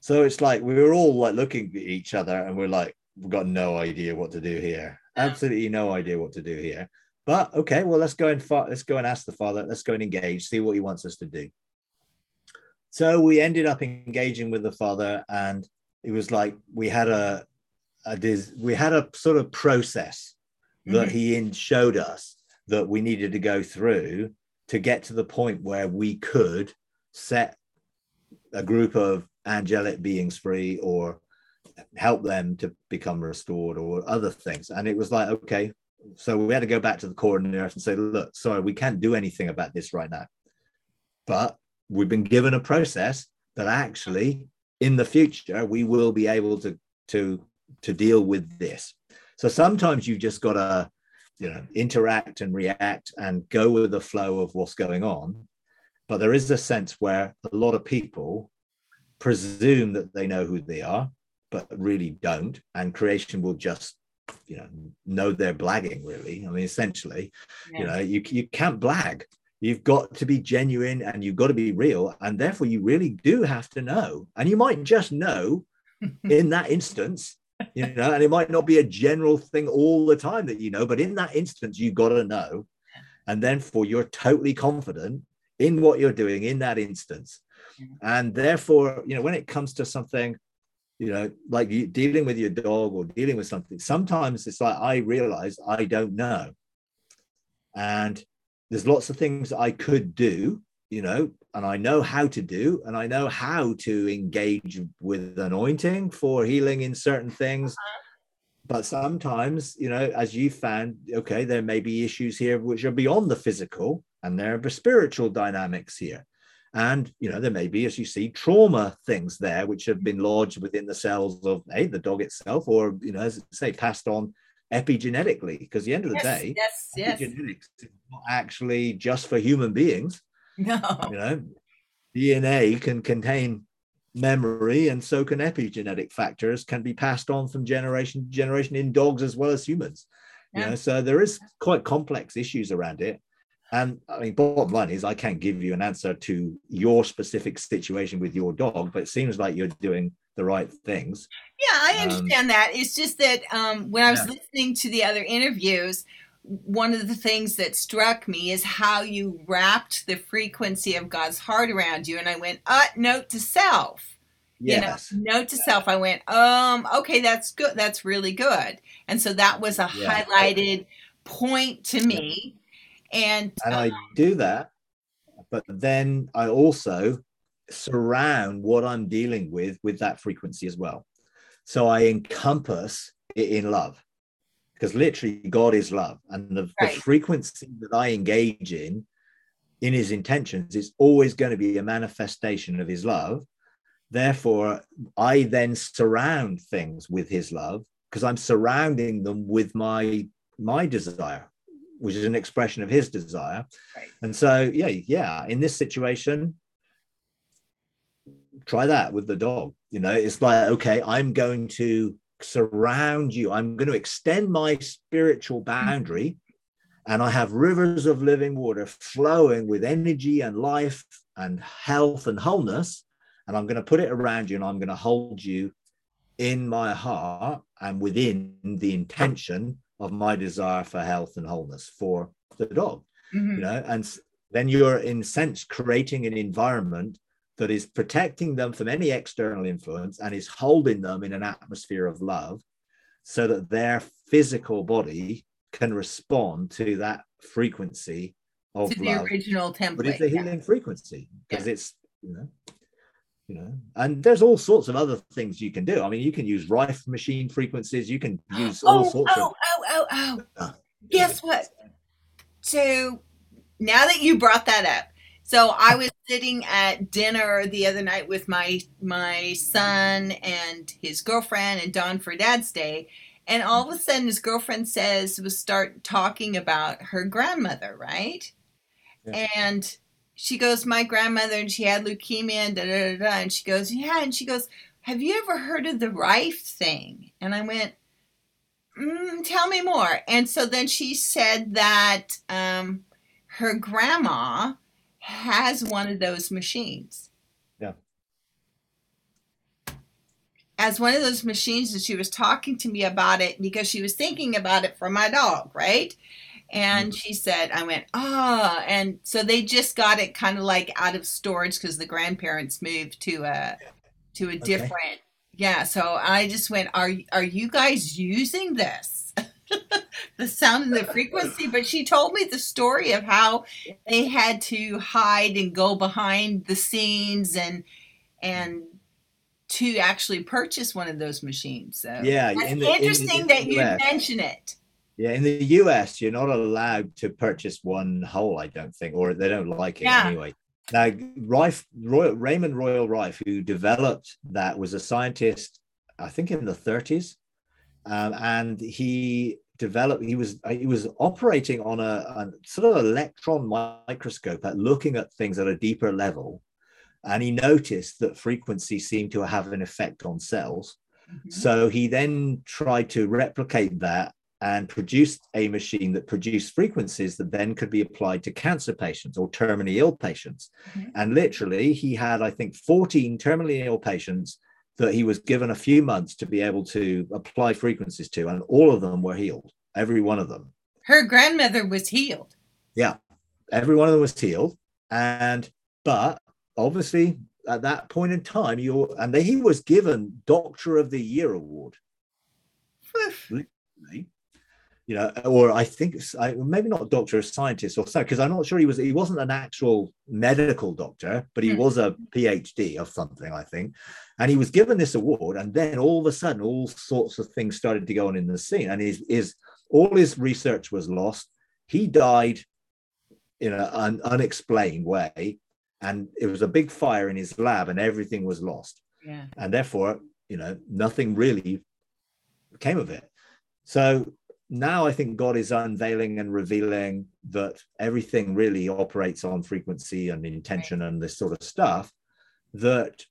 So it's like we were all like looking at each other and we're like, we've got no idea what to do here. Absolutely no idea what to do here. But okay, well, let's go and fa- let's go and ask the father. Let's go and engage, see what he wants us to do. So we ended up engaging with the father, and it was like we had a a des- we had a sort of process that mm-hmm. he in- showed us that we needed to go through to get to the point where we could set a group of angelic beings free or help them to become restored or other things. And it was like, okay, so we had to go back to the core of the earth and say, look, sorry, we can't do anything about this right now. But we've been given a process that actually in the future we will be able to to to deal with this. So sometimes you've just got to, you know, interact and react and go with the flow of what's going on. But there is a sense where a lot of people presume that they know who they are, but really don't. And creation will just, you know, know they're blagging, really. I mean, essentially, yeah. you know, you, you can't blag. You've got to be genuine and you've got to be real. And therefore, you really do have to know. And you might just know in that instance you know, and it might not be a general thing all the time that you know, but in that instance, you've got to know. And then for you're totally confident in what you're doing in that instance. Mm-hmm. And therefore, you know, when it comes to something, you know, like you, dealing with your dog or dealing with something, sometimes it's like I realize I don't know. And there's lots of things I could do, you know, and I know how to do, and I know how to engage with anointing for healing in certain things. Uh-huh. But sometimes, you know, as you found, okay, there may be issues here which are beyond the physical, and there are spiritual dynamics here. And, you know, there may be, as you see, trauma things there which have been lodged within the cells of a the dog itself, or, you know, as I say, passed on epigenetically. Because the end of the yes, day, yes, yes. epigenetics is not actually just for human beings No. You know, DNA can contain memory, and so can epigenetic factors can be passed on from generation to generation in dogs as well as humans. Yeah. You know, so there is quite complex issues around it. And I mean, bottom line is, I can't give you an answer to your specific situation with your dog, but it seems like you're doing the right things. Yeah, I um, understand um, that. It's just that um, when I was yeah. listening to the other interviews, one of the things that struck me is how you wrapped the frequency of God's heart around you. And I went, uh, note to self. Yes. You know, note to self. I went, um, okay, that's good. That's really good. And so that was a yeah. highlighted point to me. And and I um, do that but then I also surround what I'm dealing with with that frequency as well. So I encompass it in love because literally God is love. And the, right. the frequency that I engage in, in his intentions, is always going to be a manifestation of his love. Therefore, I then surround things with his love because I'm surrounding them with my my desire, which is an expression of his desire. Right. And so, yeah, yeah, in this situation, try that with the dog. You know, it's like, okay, I'm going to surround you. I'm going to extend my spiritual boundary. And I have rivers of living water flowing with energy and life and health and wholeness. And I'm going to put it around you and I'm going to hold you in my heart and within the intention of my desire for health and wholeness for the dog. Mm-hmm. You know, and then you're in sense creating an environment that is protecting them from any external influence and is holding them in an atmosphere of love so that their physical body can respond to that frequency of to love. original template. But it's a healing yeah. frequency because yeah. it's, you know, you know, and there's all sorts of other things you can do. I mean, you can use Rife machine frequencies, you can use all oh, sorts oh, of. Oh, oh, oh, oh. Ah, Guess what? So now that you brought that up, so I was sitting at dinner the other night with my my son and his girlfriend and Don for Dad's Day, and all of a sudden his girlfriend says was start talking about her grandmother, right? Yeah. And she goes, my grandmother, and she had leukemia, and da da da da. And she goes, yeah, and she goes, have you ever heard of the Rife thing? And I went, mm, tell me more. And so then she said that um, her grandma has one of those machines. Yeah. As one of those machines, and she was talking to me about it because she was thinking about it for my dog, right? And mm-hmm. she said, I went, ah, oh. and so they just got it kind of like out of storage because the grandparents moved to a to a different yeah. So I just went, are are you guys using this? the sound and the frequency, but she told me the story of how they had to hide and go behind the scenes and and to actually purchase one of those machines. So yeah, in the, interesting in the, in that you mention it. Yeah, in the US, you're not allowed to purchase one whole, I don't think, or they don't like it yeah. anyway. Now, Rife, Royal, Raymond Royal Rife, who developed that, was a scientist, I think in the 30s, um, and he developed he was he was operating on a, a, sort of electron microscope at looking at things at a deeper level and he noticed that frequency seemed to have an effect on cells mm-hmm. so he then tried to replicate that and produced a machine that produced frequencies that then could be applied to cancer patients or terminally ill patients mm-hmm. and literally he had i think 14 terminally ill patients that he was given a few months to be able to apply frequencies to, and all of them were healed. Every one of them. Her grandmother was healed. Yeah, every one of them was healed, and but obviously at that point in time, you and he was given Doctor of the Year award. Literally, you know, or I think maybe not doctor, a scientist or so, because I'm not sure he was. He wasn't an actual medical doctor, but he mm. was a PhD of something, I think. And he was given this award, and then all of a sudden, all sorts of things started to go on in the scene, and his his all his research was lost. He died in an unexplained way, and it was a big fire in his lab, and everything was lost. Yeah. And therefore, you know, nothing really came of it. So now I think God is unveiling and revealing that everything really operates on frequency and intention and this sort of stuff that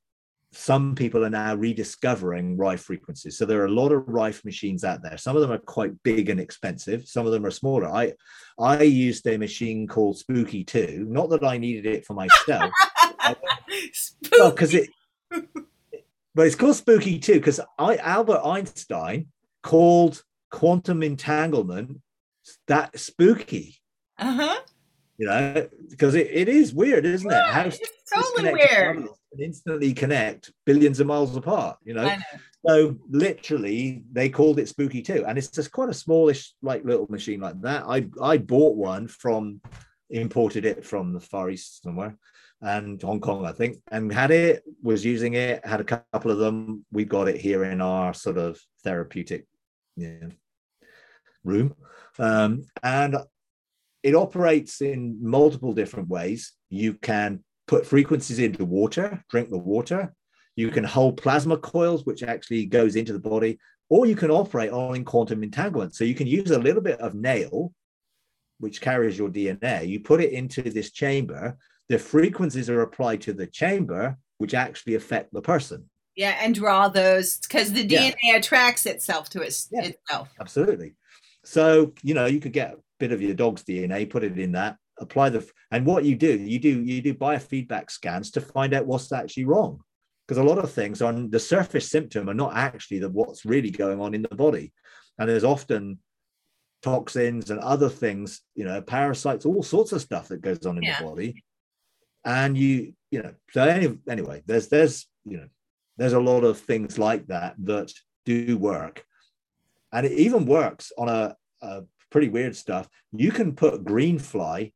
some people are now rediscovering Rife frequencies. So there are a lot of Rife machines out there. Some of them are quite big and expensive. Some of them are smaller. I I used a machine called Spooky 2. Not that I needed it for myself. because it but it's called Spooky 2 because I Albert Einstein called quantum entanglement that spooky. Uh-huh. You know, because it, it is weird, isn't it? How it's totally weird. instantly connect billions of miles apart, you know? know? So literally they called it Spooky 2. And it's just quite a smallish, like little machine like that. I I bought one from imported it from the Far East somewhere and Hong Kong, I think, and had it, was using it, had a couple of them. We got it here in our sort of therapeutic yeah, room. Um, and it operates in multiple different ways. You can put frequencies into water, drink the water. You can hold plasma coils, which actually goes into the body, or you can operate on in quantum entanglement. So you can use a little bit of nail, which carries your DNA. You put it into this chamber, the frequencies are applied to the chamber, which actually affect the person. Yeah, and draw those because the DNA yeah. attracts itself to its, yeah, itself. Absolutely. So, you know, you could get a bit of your dog's DNA, put it in that, apply the, and what you do, you do, you do biofeedback scans to find out what's actually wrong. Because a lot of things on the surface symptom are not actually the what's really going on in the body. And there's often toxins and other things, you know, parasites, all sorts of stuff that goes on in yeah. the body and you you know so any, anyway there's there's you know there's a lot of things like that that do work and it even works on a, a pretty weird stuff you can put green fly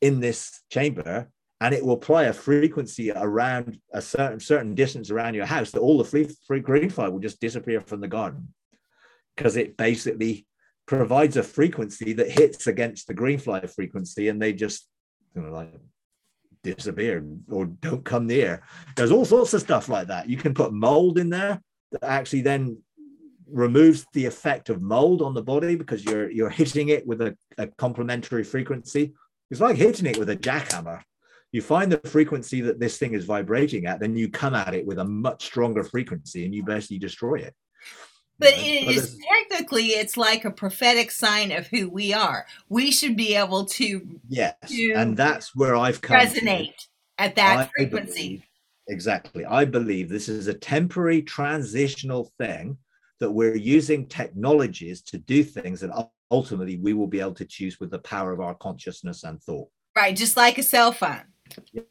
in this chamber and it will apply a frequency around a certain certain distance around your house that all the free, free green fly will just disappear from the garden because it basically provides a frequency that hits against the green fly frequency and they just you know like disappear or don't come near. There's all sorts of stuff like that. You can put mold in there that actually then removes the effect of mold on the body because you're you're hitting it with a, a complementary frequency. It's like hitting it with a jackhammer. You find the frequency that this thing is vibrating at, then you come at it with a much stronger frequency and you basically destroy it. But uh, it is technically it's like a prophetic sign of who we are. We should be able to yes, to and that's where I've come resonate to. at that I frequency. Believe, exactly, I believe this is a temporary transitional thing that we're using technologies to do things that ultimately we will be able to choose with the power of our consciousness and thought. Right, just like a cell phone.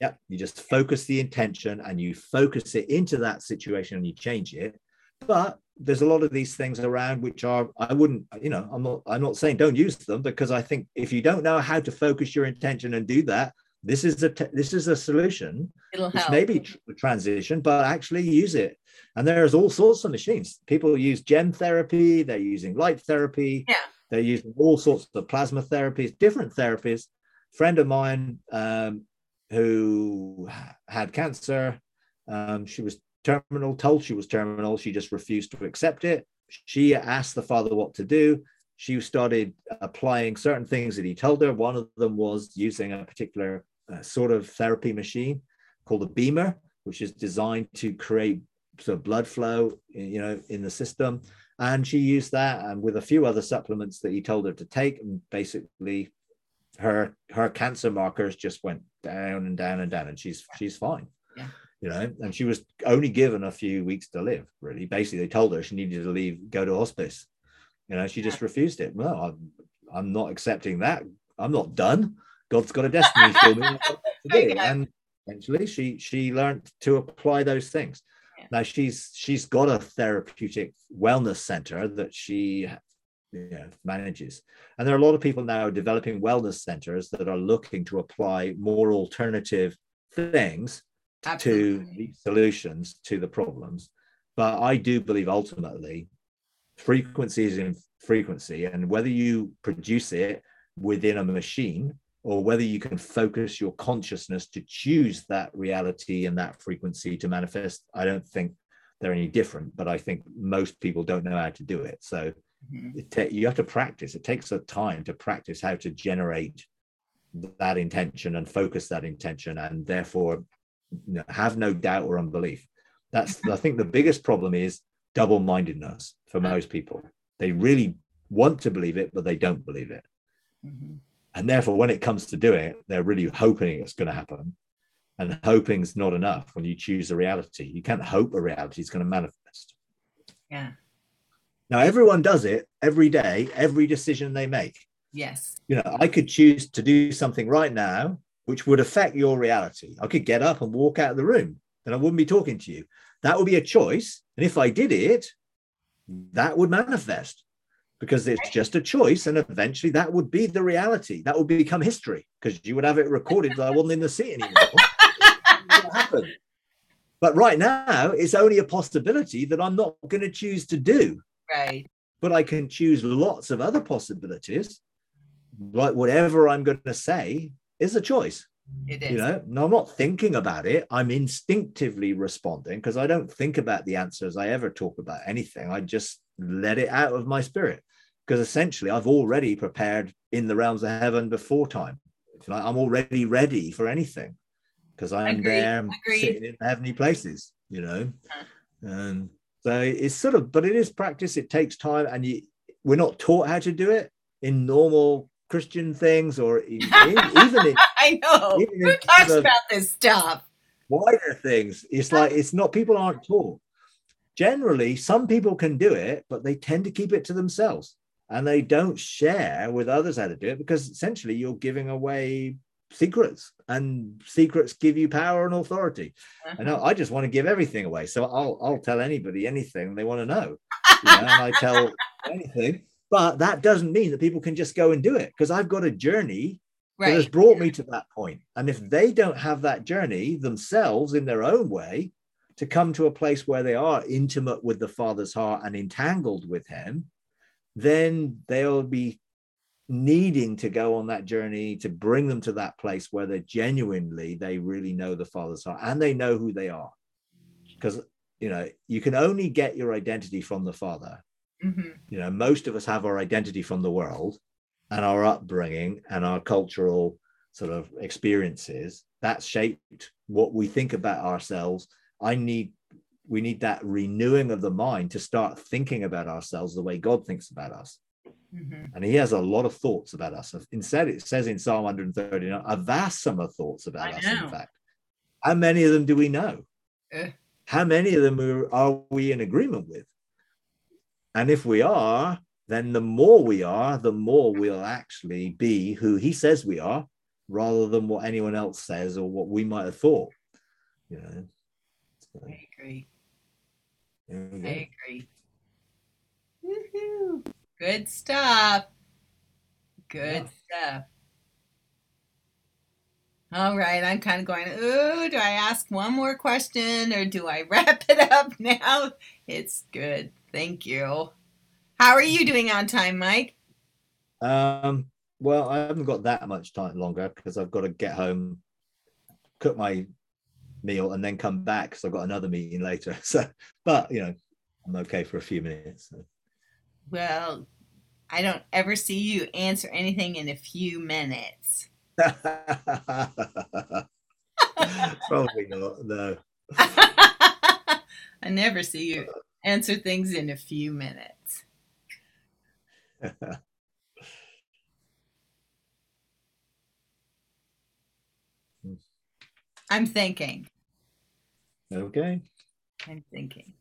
Yeah, you just focus the intention and you focus it into that situation and you change it. But there's a lot of these things around which are I wouldn't you know I'm not I'm not saying don't use them because I think if you don't know how to focus your intention and do that this is a this is a solution It'll which help. may be tr- transition but actually use it and there's all sorts of machines people use gem therapy they're using light therapy yeah they're using all sorts of plasma therapies different therapies friend of mine um, who had cancer um, she was terminal, told she was terminal. She just refused to accept it. She asked the father what to do. She started applying certain things that he told her. One of them was using a particular Uh, sort of therapy machine called a BEMER, which is designed to create sort of blood flow, you know, in the system. And she used that and with a few other supplements that he told her to take, and basically her her cancer markers just went down and down and down, and she's she's fine. Yeah you know, and she was only given a few weeks to live. Really, basically, they told her she needed to leave, go to hospice. You know, she just refused it. Well, I'm, I'm not accepting that. I'm not done. God's got a destiny for me. and eventually, she she learned to apply those things. Yeah. Now she's she's got a therapeutic wellness center that she you know, manages, and there are a lot of people now developing wellness centers that are looking to apply more alternative things Absolutely. to the solutions to the problems. But I do believe ultimately frequency is in frequency, and whether you produce it within a machine or whether you can focus your consciousness to choose that reality and that frequency to manifest, I don't think they're any different. But I think most people don't know how to do it. So mm-hmm. it ta- you have to practice. It takes a time to practice how to generate that intention and focus that intention and therefore you know, have no doubt or unbelief. That's I think the biggest problem is double-mindedness for most people. They really want to believe it, but they don't believe it. Mm-hmm. And therefore, when it comes to doing it, they're really hoping it's going to happen. And hoping's not enough when you choose a reality. You can't hope a reality is going to manifest. Yeah. Now, everyone does it every day, every decision they make. Yes. You know, I could choose to do something right now which would affect your reality. I could get up and walk out of the room and I wouldn't be talking to you. That would be a choice. And if I did it, that would manifest because it's just a choice and eventually that would be the reality. That would become history because you would have it recorded that i wasn't in the sea anymore. Happen. But right now it's only a possibility that i'm not going to choose to do. Right. But i can choose lots of other possibilities like whatever i'm going to say is a choice. It is. you know no i'm not thinking about it. I'm instinctively responding because i don't think about the answers i ever talk about anything. I just let it out of my spirit because essentially i've already prepared in the realms of heaven before time like i'm already ready for anything because i'm Agreed. there Agreed. sitting in heavenly places you know Uh-huh. and so it's sort of but it is practice it takes time and you we're not taught how to do it in normal christian things or in, even in i know even who talks about this stuff wider things. It's like it's not people aren't taught. Generally, some people can do it, but they tend to keep it to themselves and they don't share with others how to do it because essentially you're giving away secrets and secrets give you power and authority. And I uh-huh. I just want to give everything away. So I'll I'll tell anybody anything they want to know. You know, and I tell anything. But that doesn't mean that people can just go and do it because I've got a journey that has brought me to that point. And if they don't have that journey themselves in their own way to come to a place where they are intimate with the Father's heart and entangled with Him, then they'll be needing to go on that journey to bring them to that place where they genuinely they really know the Father's heart and they know who they are. Because you know, you can only get your identity from the Father Mhm. you know most of us have our identity from the world and our upbringing and our cultural sort of experiences that shaped what we think about ourselves i need we need that renewing of the mind to start thinking about ourselves the way god thinks about us Mhm. and he has a lot of thoughts about us instead it says in psalm 139 a vast sum of thoughts about I us know. in fact how many of them do we know Eh. how many of them are, are we in agreement with and if we are, then the more we are, the more we'll actually be who he says we are, rather than what anyone else says or what we might have thought. You know. So, i agree go. I agree. Woohoo. Good stuff. Good stuff. All right, I'm kind of going, ooh, do I ask one more question or do I wrap it up now? It's good. Thank you. How are you doing on time, Mike? Um, well, I haven't got that much time longer because I've got to get home, cook my meal, and then come back because I've got another meeting later. So, but you know, I'm okay for a few minutes. so. Well, I don't ever see you answer anything in a few minutes. Probably not. No. I never see you answer things in a few minutes. I'm thinking. Okay. I'm thinking.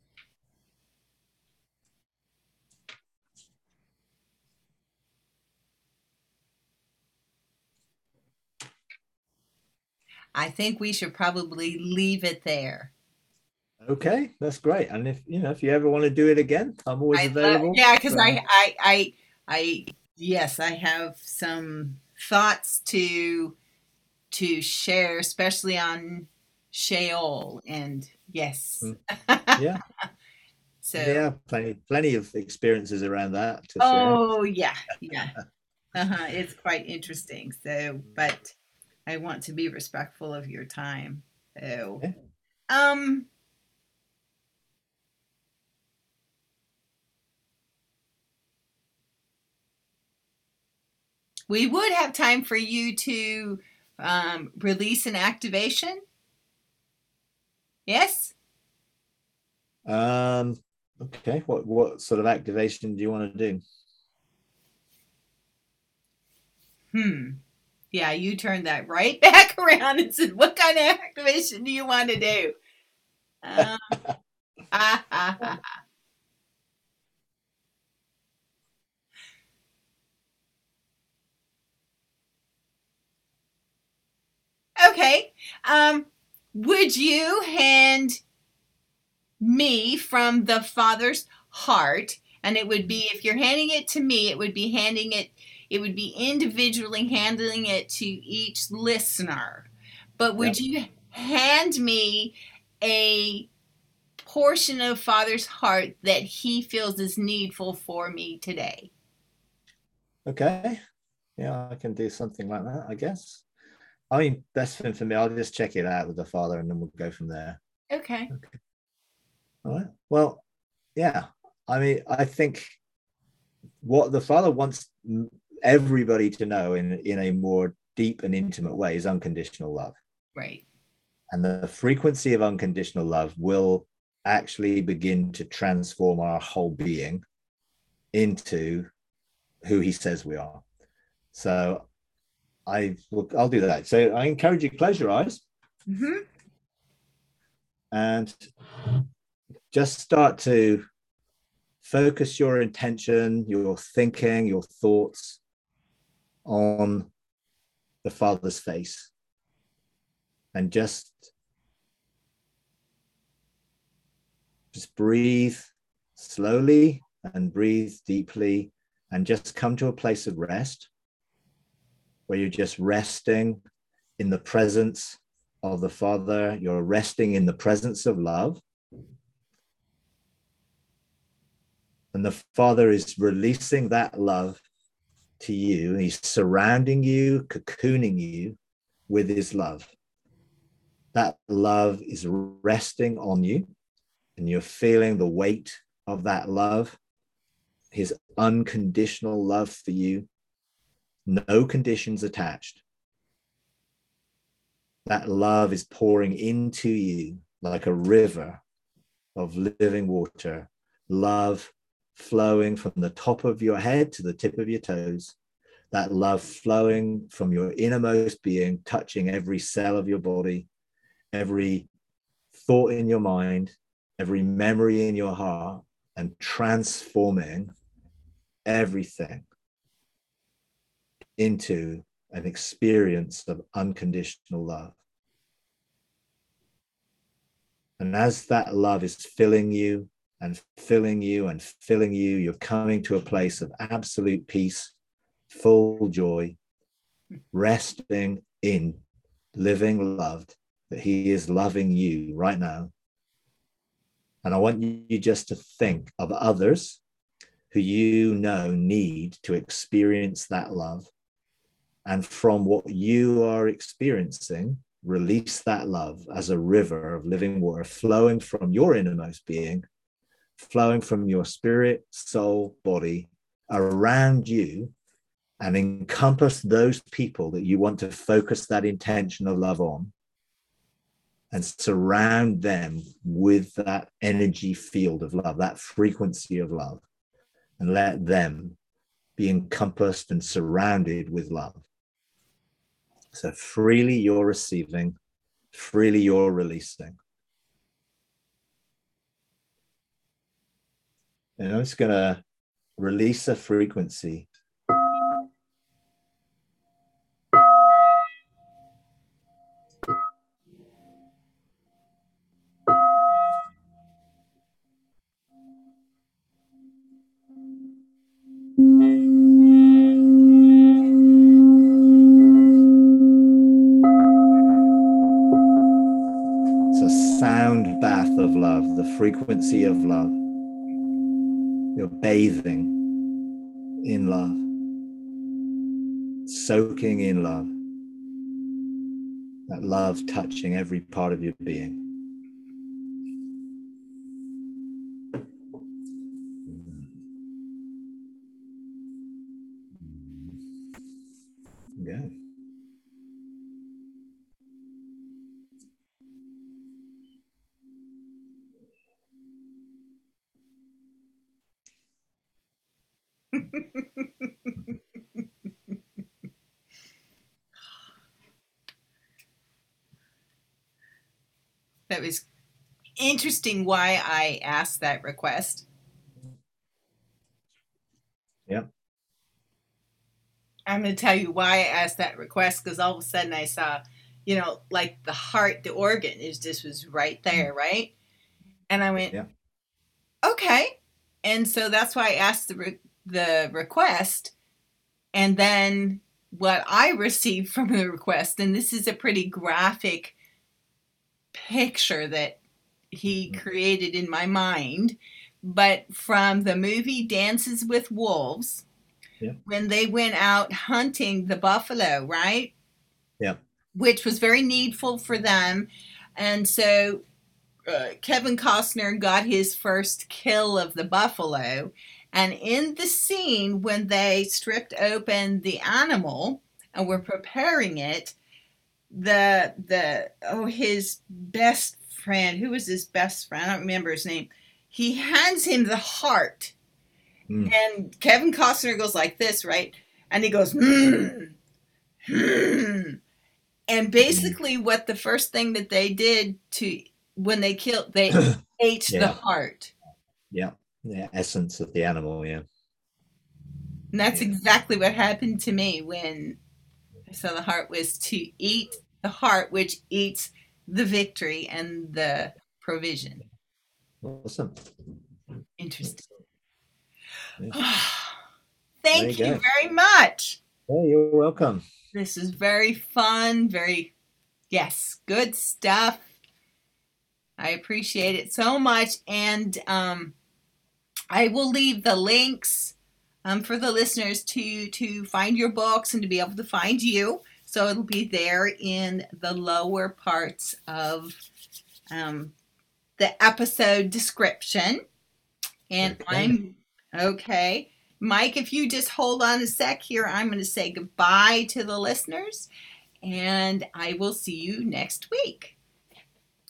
I think we should probably leave it there. Okay, that's great. And if you know, if you ever want to do it again, I'm always I love- available. yeah, because So- I, I, I, I, yes, I have some thoughts to to share, especially on Sheol, and yes, Mm. yeah, so yeah, plenty, plenty of experiences around that to share. oh yeah, yeah, uh-huh. it's quite interesting. So, but I want to be respectful of your time. So, Okay. um. We would have time for you to um, release an activation. Yes. Um, okay, what what sort of activation do you want to do? Hmm. Yeah, you turned that right back around and said, "What kind of activation do you want to do?" Um, ah, ah, ah. Okay. Um, would you hand me from the Father's heart And it would be if you're handing it to me, it would be handing it it would be individually handing it to each listener. But would yep. you hand me a portion of Father's heart that he feels is needful for me today? Okay. Yeah, I can do something like that, I guess. I mean, best thing for me, I'll just check it out with the father and then we'll go from there. Okay. okay. All right. Well, yeah. I mean, I think what the father wants everybody to know in, in a more deep and intimate way is unconditional love. Right. And the frequency of unconditional love will actually begin to transform our whole being into who he says we are. So I will, I'll do that. So I encourage you close your eyes mm-hmm. and just start to focus your intention, your thinking, your thoughts on the Father's face and just just breathe slowly and breathe deeply and just come to a place of rest where you're just resting in the presence of the Father, you're resting in the presence of love. And the Father is releasing that love to you. He's surrounding you, cocooning you with his love. That love is resting on you, and you're feeling the weight of that love, his unconditional love for you, no conditions attached. That love is pouring into you like a river of living water, love flowing from the top of your head to the tip of your toes, that love flowing from your innermost being, touching every cell of your body, every thought in your mind, every memory in your heart, and transforming everything into an experience of unconditional love. And as that love is filling you and filling you and filling you, you're coming to a place of absolute peace, full joy, resting in living loved, that He is loving you right now. And I want you just to think of others who you know need to experience that love and from what you are experiencing, release that love as a river of living water flowing from your innermost being, flowing from your spirit, soul, body around you, and encompass those people that you want to focus that intention of love on and surround them with that energy field of love, that frequency of love, and let them be encompassed and surrounded with love. So freely you're receiving, freely you're releasing. And I'm just going to release a frequency frequency of love. You're bathing in love, soaking in love, that love touching every part of your being. that was why I asked that request. Yeah. I'm going to tell you why I asked that request because all of a sudden I saw, you know, like the heart, the organ is just was right there, mm-hmm. right? And I went, yeah. okay, and so that's why I asked the re- the request, and then what I received from the request, and this is a pretty graphic picture that he Mhm. created in my mind, but from the movie Dances with Wolves, Yeah. when they went out hunting the buffalo, right? Yeah. Which was very needful for them. And so uh, Kevin Costner got his first kill of the buffalo. And in the scene, when they stripped open the animal and were preparing it, the the oh his best friend, who was his best friend? I don't remember his name. He hands him the heart, Mm. and Kevin Costner goes like this, right? And he goes, hmm, hmm. and basically, what the first thing that they did to when they killed, they ate the heart. yeah the essence of the animal yeah And that's Yeah. exactly what happened to me when I saw the heart was to eat the heart, which eats the victory and the provision. awesome Interesting. Thank you you very much. hey you're welcome This is very fun, very, yes, good stuff. I appreciate it so much. And um, I will leave the links um, for the listeners to, to find your books and to be able to find you. So it'll be there in the lower parts of um, the episode description. And Okay. I'm okay. Mike, if you just hold on a sec here, I'm going to say goodbye to the listeners and I will see you next week.